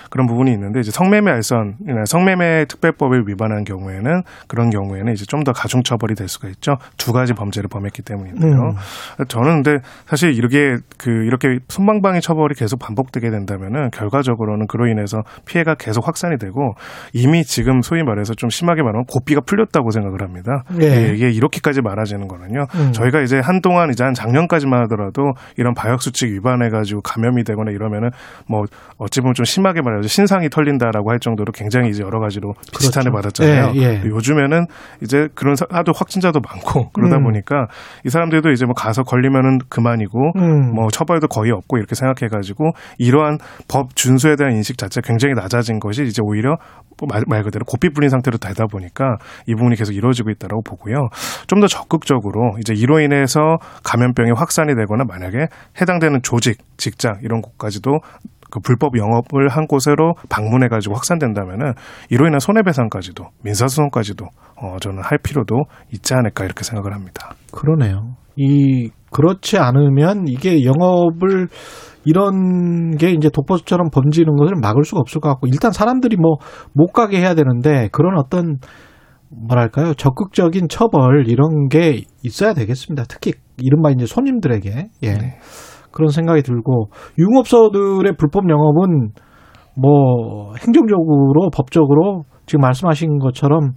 그런 부분이 있는데 이제 성매매 알선, 성매매 특별법을 위반한 경우에는 그런 경우에는 이제 좀 더 가중 처벌이 될 수가 있죠. 두 가지 범죄를 범했기 때문인데요. 음. 저는 근데 사실 이렇게 그 이렇게 손방방이 처벌이 계속 반복되게 된다면은 결과적으로는 그로 인해서 피해가 계속 확산이 되고 이미 지금 소위 말해서 좀 심하게 말하면 고삐가 풀렸다고 생각을 합니다. 네. 이게 이렇게까지 말아지는 거는요. 음. 저희가 이제 한동안 이제 한 작년까지만 하더라도 이런 방역 수칙 위반해 가지고 감염이 되거나 이러면은 뭐 어찌 보면 좀 심하게 말해서 신상이 털린다라고 할 정도로 굉장히 이제 여러 가지로 비슷한을 그렇죠. 받았잖아요. 예, 예. 요즘에는 이제 그런 하도 확진자도 많고 그러다 음. 보니까 이 사람들도 이제 뭐 가서 걸리면은 그만이고 음. 뭐 처벌도 거의 없고 이렇게 생각해 가지고 이러한 법 준수에 대한 인식 자체가 굉장히 낮아진 것이 이제 오히려 뭐 말, 말 그대로 고삐 뿌린 상태로 되다 보니까 이 부분이 계속 이루어지고 있다고 보고요. 좀 더 적극적으로 이제 이로 인해서 감염병이 확산이 되거나 만약에 해당되는 조직, 직장 이런 곳까지도 그 불법 영업을 한 곳으로 방문해 가지고 확산된다면은 이로 인한 손해배상까지도 민사소송까지도 어 저는 할 필요도 있지 않을까 이렇게 생각을 합니다. 그러네요. 이 그렇지 않으면 이게 영업을 이런 게 이제 독버섯처럼 번지는 것을 막을 수가 없을 것 같고 일단 사람들이 뭐 못 가게 해야 되는데 그런 어떤 뭐랄까요 적극적인 처벌 이런 게 있어야 되겠습니다. 특히 이른바 이제 손님들에게 예. 네. 그런 생각이 들고 유흥업소들의 불법 영업은 뭐 행정적으로 법적으로 지금 말씀하신 것처럼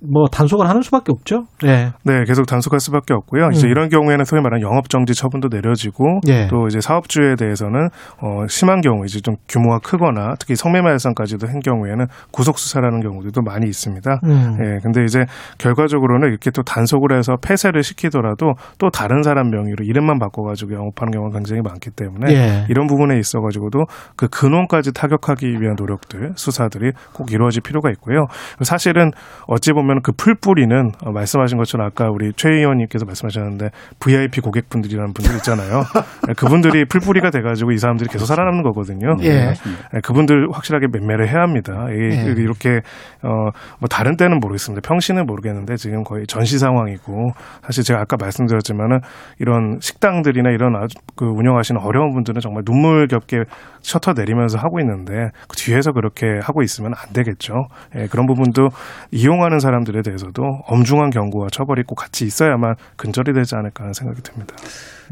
뭐 단속을 하는 수밖에 없죠. 네. 네, 계속 단속할 수밖에 없고요. 음. 이제 이런 경우에는 소위 말하는 영업 정지 처분도 내려지고 예. 또 이제 사업주에 대해서는 어 심한 경우 이제 좀 규모가 크거나 특히 성매매 일상까지도 한 경우에는 구속 수사라는 경우들도 많이 있습니다. 음. 예. 근데 이제 결과적으로는 이렇게 또 단속을 해서 폐쇄를 시키더라도 또 다른 사람 명의로 이름만 바꿔 가지고 영업하는 경우가 굉장히 많기 때문에 예. 이런 부분에 있어 가지고도 그 근원까지 타격하기 위한 노력들 수사들이 꼭 이루어질 필요가 있고요. 사실은 어찌 보면 보면 그 풀뿌리는 어, 말씀하신 것처럼 아까 우리 최 의원님께서 말씀하셨는데 VIP 고객분들이라는 분들 있잖아요. 네, 그분들이 풀뿌리가 돼가지고 이 사람들이 계속 살아남는 거거든요. 예. 네, 그분들 확실하게 매매를 해야 합니다. 예. 이렇게 어 뭐 다른 때는 모르겠습니다. 평시는 모르겠는데 지금 거의 전시 상황이고 사실 제가 아까 말씀드렸지만은 이런 식당들이나 이런 아주 그 운영하시는 어려운 분들은 정말 눈물겹게 셔터 내리면서 하고 있는데 그 뒤에서 그렇게 하고 있으면 안 되겠죠. 예, 그런 부분도 이용하는 사람 사람들에 대해서도 엄중한 경고와 처벌이 꼭 같이 있어야만 근절이 되지 않을까 하는 생각이 듭니다.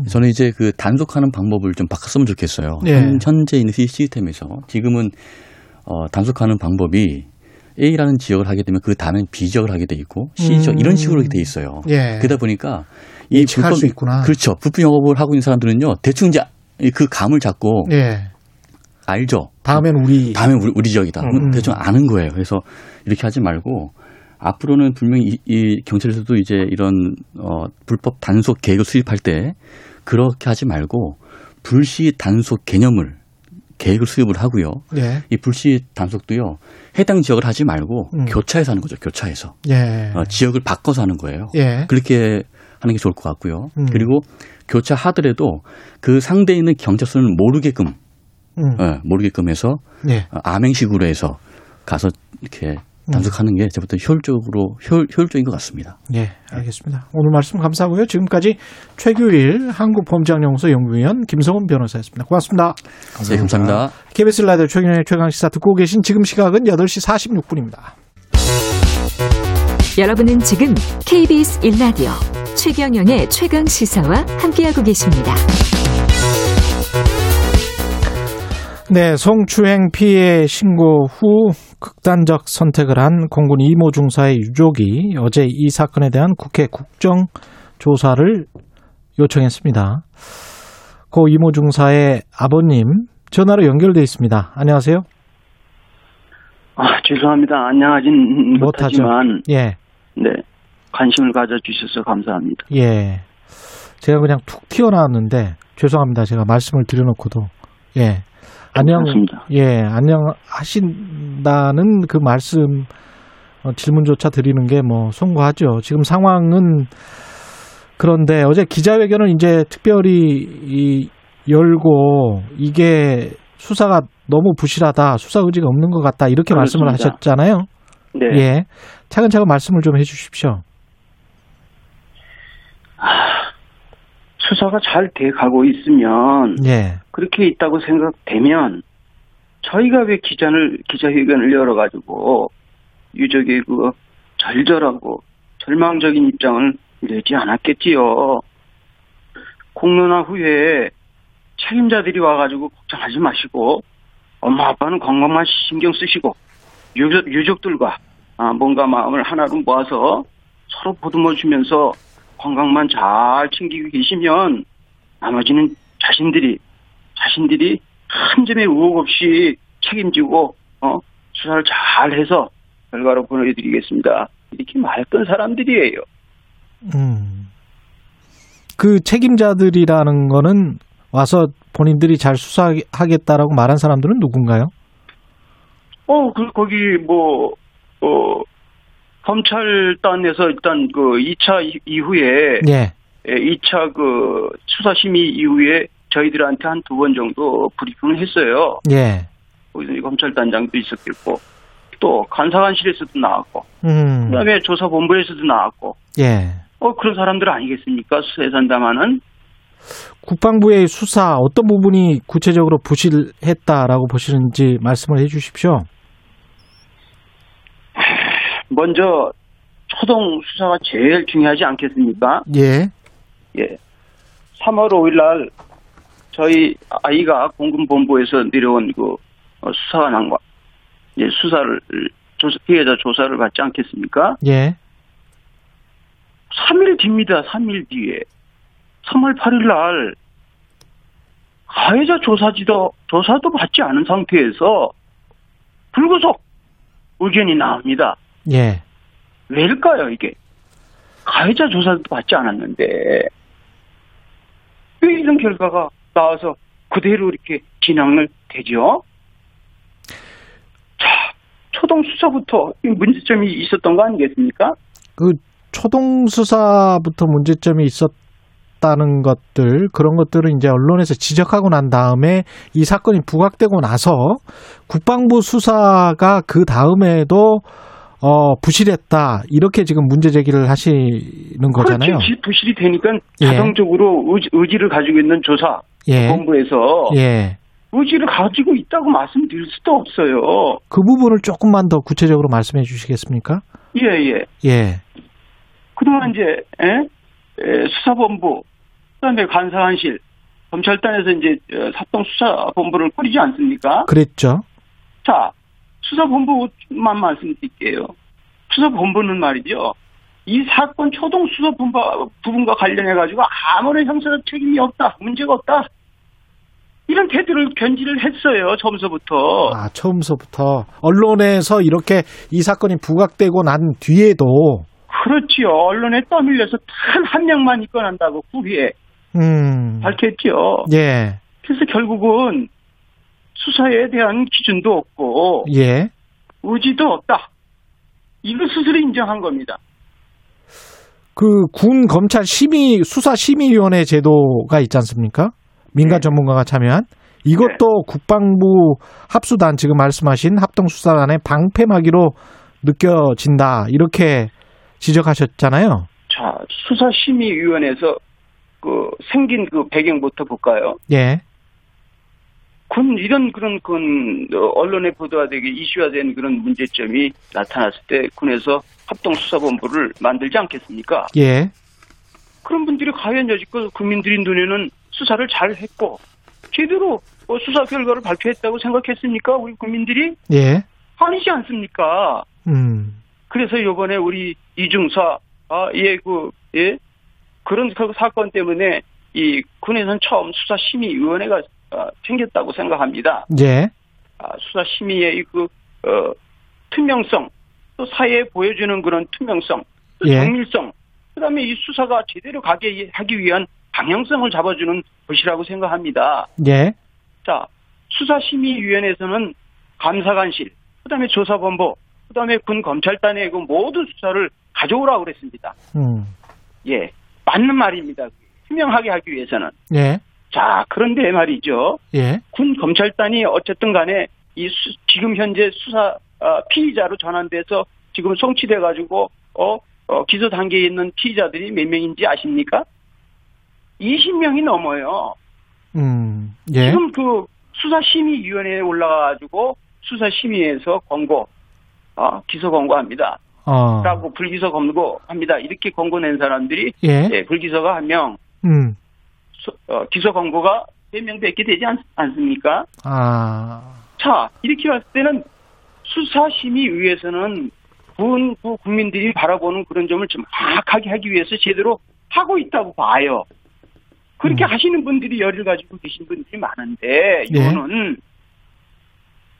저는 이제 그 단속하는 방법을 좀 바꿨으면 좋겠어요. 네. 현재 있는 시스템에서 지금은 어, 단속하는 방법이 A라는 지역을 하게 되면 그 다음엔 B 지역을 하게 돼 있고 C 지역 음. 이런 식으로 돼 있어요. 예. 그러다 보니까 이 불법 수 있구나. 그렇죠. 불법 영업을 하고 있는 사람들은요 대충 이제 그 감을 잡고 예. 알죠. 다음엔 우리 다음엔 우리, 우리 지역이다. 음. 대충 아는 거예요. 그래서 이렇게 하지 말고 앞으로는 분명히 이, 이 경찰에서도 이제 이런 어 불법 단속 계획을 수립할 때 그렇게 하지 말고 불시 단속 개념을 계획을 수립을 하고요. 예. 이 불시 단속도요. 해당 지역을 하지 말고 음. 교차해서 하는 거죠. 교차해서. 예. 어, 지역을 바꿔서 하는 거예요. 예. 그렇게 하는 게 좋을 것 같고요. 음. 그리고 교차하더라도 그 상대에 있는 경찰서는 모르게끔 음. 어, 모르게끔 해서 예. 어, 암행식으로 해서 가서 이렇게 단속하는 게 저부터 효율적으로 효율, 효율적인 것 같습니다. 예, 알겠습니다. 오늘 말씀 감사하고요. 지금까지 최규일 한국범죄학연구소 연구위원 김성훈 변호사였습니다. 고맙습니다. 감사합니다. 네, 감사합니다. KBS 라디오 최경영의 최강시사 듣고 계신 지금 시각은 8시 46분입니다. 여러분은 지금 KBS 1라디오 최경영의 최강시사와 함께하고 계십니다. 네, 성추행 피해 신고 후 극단적 선택을 한 공군 이모 중사의 유족이 어제 이 사건에 대한 국회 국정 조사를 요청했습니다. 고 이모 중사의 아버님 전화로 연결돼 있습니다. 안녕하세요. 아 죄송합니다. 안녕하진 못하지만 예. 네 관심을 가져주셔서 감사합니다. 예. 제가 그냥 툭 튀어나왔는데 죄송합니다. 제가 말씀을 드려놓고도 예. 안녕, 그렇습니다. 예, 안녕하신다는 그 말씀, 어, 질문조차 드리는 게 뭐, 송구하죠. 지금 상황은 그런데 어제 기자회견을 이제 특별히 이, 열고 이게 수사가 너무 부실하다, 수사 의지가 없는 것 같다, 이렇게 그렇습니다. 말씀을 하셨잖아요. 네. 예. 차근차근 말씀을 좀 해 주십시오. 수사가 잘 돼가고 있으면 예. 그렇게 있다고 생각되면 저희가 왜 기자를 기자회견을 열어가지고 유족의 그 절절하고 절망적인 입장을 내지 않았겠지요. 공론화 후에 책임자들이 와가지고 걱정하지 마시고 엄마 아빠는 건강만 신경 쓰시고 유족, 유족들과 아, 뭔가 마음을 하나로 모아서 서로 보듬어 주면서 건강만 잘 챙기고 계시면 나머지는 자신들이 자신들이 한 점의 의혹 없이 책임지고 어, 수사를 잘 해서 결과로 보내드리겠습니다. 이렇게 말했던 사람들이에요. 음. 그 책임자들이라는 거는 와서 본인들이 잘 수사하겠다라고 말한 사람들은 누군가요? 어, 그, 거기, 뭐, 어, 검찰단에서 일단 그 2차 이후에 예. 2차 예, 그 수사 심의 이후에 저희들한테 한 두 번 정도 브리핑을 했어요. 예. 거기서 검찰단장도 있었겠고 또 간사관실에서도 나왔고 음. 그다음에 조사본부에서도 나왔고 예. 어 그런 사람들 아니겠습니까 수사에 산다마는 국방부의 수사 어떤 부분이 구체적으로 부실했다라고 보시는지 말씀을 해주십시오. 먼저 초동 수사가 제일 중요하지 않겠습니까? 예. 예. 3월 5일 날 저희 아이가 공군본부에서 내려온 그 어, 수사관과 이제 수사를 조사, 피해자 조사를 받지 않겠습니까? 예. 3일 뒤입니다. 3일 뒤에. 3월 8일 날 가해자 조사지도 조사도 받지 않은 상태에서 불구속 의견이 나옵니다. 예. 왜일까요, 이게? 가해자 조사도 받지 않았는데, 왜 이런 결과가 나와서 그대로 이렇게 진행을 되죠? 자, 초동 수사부터 문제점이 있었던 거 아니겠습니까? 그 초동 수사부터 문제점이 있었다는 것들 그런 것들을 이제 언론에서 지적하고 난 다음에 이 사건이 부각되고 나서 국방부 수사가 그 다음에도 어, 부실했다. 이렇게 지금 문제 제기를 하시는 거잖아요. 그렇지. 부실이 되니까 예. 자동적으로 예. 의지, 를 가지고 있는 조사 예. 본부에서 예. 의지를 가지고 있다고 말씀드릴 수도 없어요. 그 부분을 조금만 더 구체적으로 말씀해 주시겠습니까? 예, 예. 예. 그동안 이제 에? 에, 수사본부, 그 다음에 간사관실, 검찰단에서 이제 어, 사동 수사본부를 꾸리지 않습니까? 그랬죠. 자, 수사본부만 말씀드릴게요. 수사본부는 말이죠. 이 사건 초동 수사본부 부분과 관련해 가지고 아무런 형사적 책임이 없다, 문제가 없다. 이런 태도를 견지를 했어요. 처음서부터. 아, 처음서부터. 언론에서 이렇게 이 사건이 부각되고 난 뒤에도. 그렇지요. 언론에 떠밀려서 단 한 명만 입건한다고 후에 음. 밝혔죠. 예. 그래서 결국은 수사에 대한 기준도 없고. 예. 의지도 없다. 이걸 스스로 인정한 겁니다. 그 군 검찰 심의 수사 심의위원회 제도가 있지 않습니까? 민간 네. 전문가가 참여한 이것도 네. 국방부 합수단 지금 말씀하신 합동 수사단의 방패막이로 느껴진다 이렇게 지적하셨잖아요. 자 수사 심의위원회에서 그 생긴 그 배경부터 볼까요? 예. 군 이런 그런 군 언론에 보도화되게 이슈화된 그런 문제점이 나타났을 때 군에서 합동수사본부를 만들지 않겠습니까? 예. 그런 분들이 과연 여지껏 국민들이 눈에는 수사를 잘 했고 제대로 뭐 수사 결과를 발표했다고 생각했습니까? 우리 국민들이? 예. 아니지 않습니까? 음. 그래서 이번에 우리 이중사 아, 예, 그, 예, 그런 그 사건 때문에 이 군에서는 처음 수사심의위원회가 어, 생겼다고 생각합니다. 예. 아, 수사심의의 그, 어, 투명성, 또 사회에 보여주는 그런 투명성, 또 예. 정밀성, 그 다음에 이 수사가 제대로 가게 하기 위한 방향성을 잡아주는 것이라고 생각합니다. 예. 자, 수사심의위원회에서는 감사관실, 그 다음에 조사본부, 그 다음에 군 검찰단의 그 모든 수사를 가져오라고 그랬습니다. 음. 예. 맞는 말입니다. 투명하게 하기 위해서는. 예. 자, 그런데 말이죠. 예. 군 검찰단이 어쨌든 간에 이 수, 지금 현재 수사 어, 피의자로 전환돼서 지금 송치돼 가지고 어, 어, 기소 단계에 있는 피의자들이 몇 명인지 아십니까? 20명이 넘어요. 음, 예. 지금 그 수사심의위원회에 올라가가지고 수사심의에서 권고, 어, 기소 권고합니다. 어. 라고 불기소 권고합니다. 이렇게 권고 낸 사람들이 예. 예 불기소가 한 명, 음. 수, 어, 기소 권고가 3명밖에 되지 않, 않습니까? 아. 자, 이렇게 봤을 때는 수사심의위에서는 군, 국민들이 바라보는 그런 점을 좀 정확하게 하기 위해서 제대로 하고 있다고 봐요. 그렇게 음. 하시는 분들이 열을 가지고 계신 분들이 많은데 네. 이거는 네.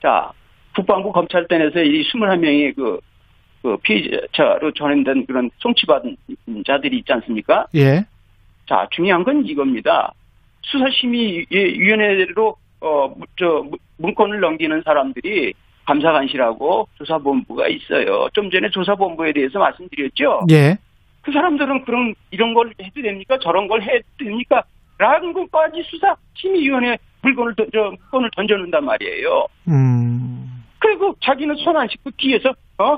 자 국방부 검찰단에서 이 21명의 그, 그 피의자로 전환된 그런 송치받은 자들이 있지 않습니까? 예. 자 중요한 건 이겁니다. 수사심의위원회로 어 저 문건을 넘기는 사람들이 감사관실하고 조사본부가 있어요. 좀 전에 조사본부에 대해서 말씀드렸죠. 예. 그 사람들은 그런 이런 걸 해도 됩니까? 저런 걸 해도 됩니까? 라는 것까지 수사 심의위원회 물건을 던져 건을 던져놓는단 말이에요. 음. 그리고 자기는 손 안 씻고 뒤에서 어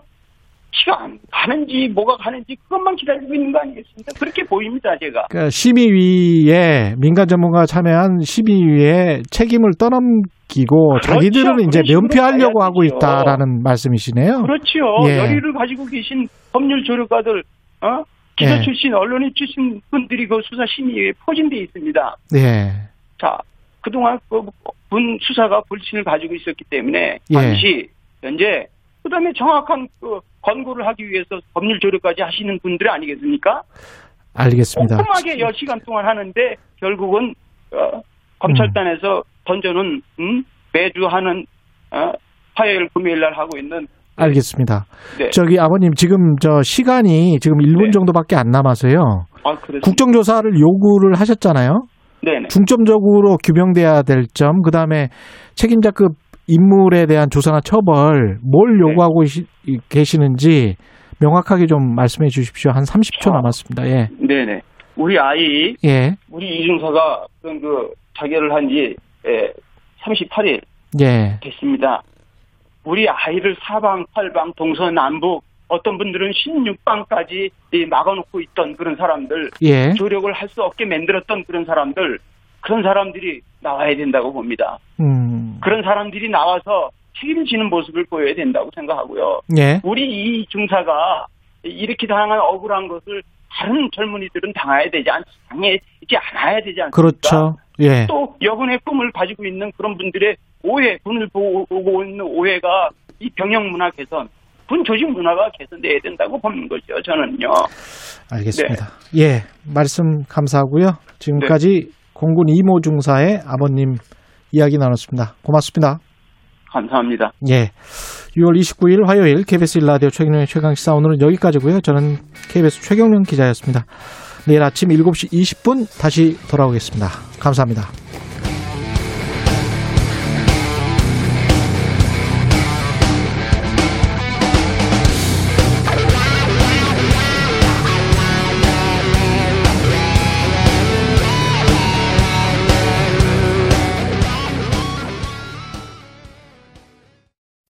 시간 가는지 뭐가 가는지 그것만 기다리고 있는 거 아니겠습니까? 그렇게 보입니다, 제가. 그러니까 심의위에 민간 전문가 참여한 심의위에 책임을 떠넘기고 그렇죠. 자기들은 이제 면피하려고 하고 있다라는 말씀이시네요. 그렇죠. 예. 열의를 가지고 계신 법률 조력가들 어? 기자 예. 출신, 언론인 출신 분들이 그 수사 심의에 포진돼 있습니다. 예. 자, 그동안 그군 수사가 불신을 가지고 있었기 때문에 예. 반드시 현재 그다음에 정확한 그 권고를 하기 위해서 법률 조력까지 하시는 분들 아니겠습니까? 알겠습니다. 꼼꼼하게 10시간 동안 하는데 결국은 어, 검찰단에서 음. 던져놓은 음, 매주 하는 어, 화요일 금요일 날 하고 있는 알겠습니다. 네. 저기 아버님 지금 저 시간이 지금 1분 네. 정도밖에 안 남아서요. 아, 국정조사를 요구를 하셨잖아요. 네 중점적으로 규명돼야 될 점, 그 다음에 책임자급 인물에 대한 조사나 처벌, 뭘 네. 요구하고 네. 계시는지 명확하게 좀 말씀해 주십시오. 한 30초 아, 남았습니다. 예. 네네. 우리 아이, 예. 우리 이중사가 그 자결을 한지 예, 38일 예. 됐습니다. 우리 아이를 사방, 팔방, 동서 남북 어떤 분들은 16방까지 막아놓고 있던 그런 사람들, 예. 조력을 할 수 없게 만들었던 그런 사람들, 그런 사람들이 나와야 된다고 봅니다. 음. 그런 사람들이 나와서 책임지는 모습을 보여야 된다고 생각하고요. 예. 우리 이 중사가 이렇게 당한 억울한 것을 다른 젊은이들은 당해야 되지 않, 당해지 않아야 되지 않습니까? 그렇죠. 예. 또 여군의 꿈을 가지고 있는 그런 분들의 오해, 군을 보고 있는 오해가 이 병역 문화 개선, 군 조직 문화가 개선돼야 된다고 보는 거죠. 저는요. 알겠습니다. 네. 예, 말씀 감사하고요. 지금까지 네. 공군 이모 중사의 아버님 이야기 나눴습니다. 고맙습니다. 감사합니다. 예. 6월 29일 화요일 KBS 일라디오 최경영의 최강시사 오늘은 여기까지고요. 저는 KBS 최경영 기자였습니다. 내일 아침 7시 20분 다시 돌아오겠습니다. 감사합니다.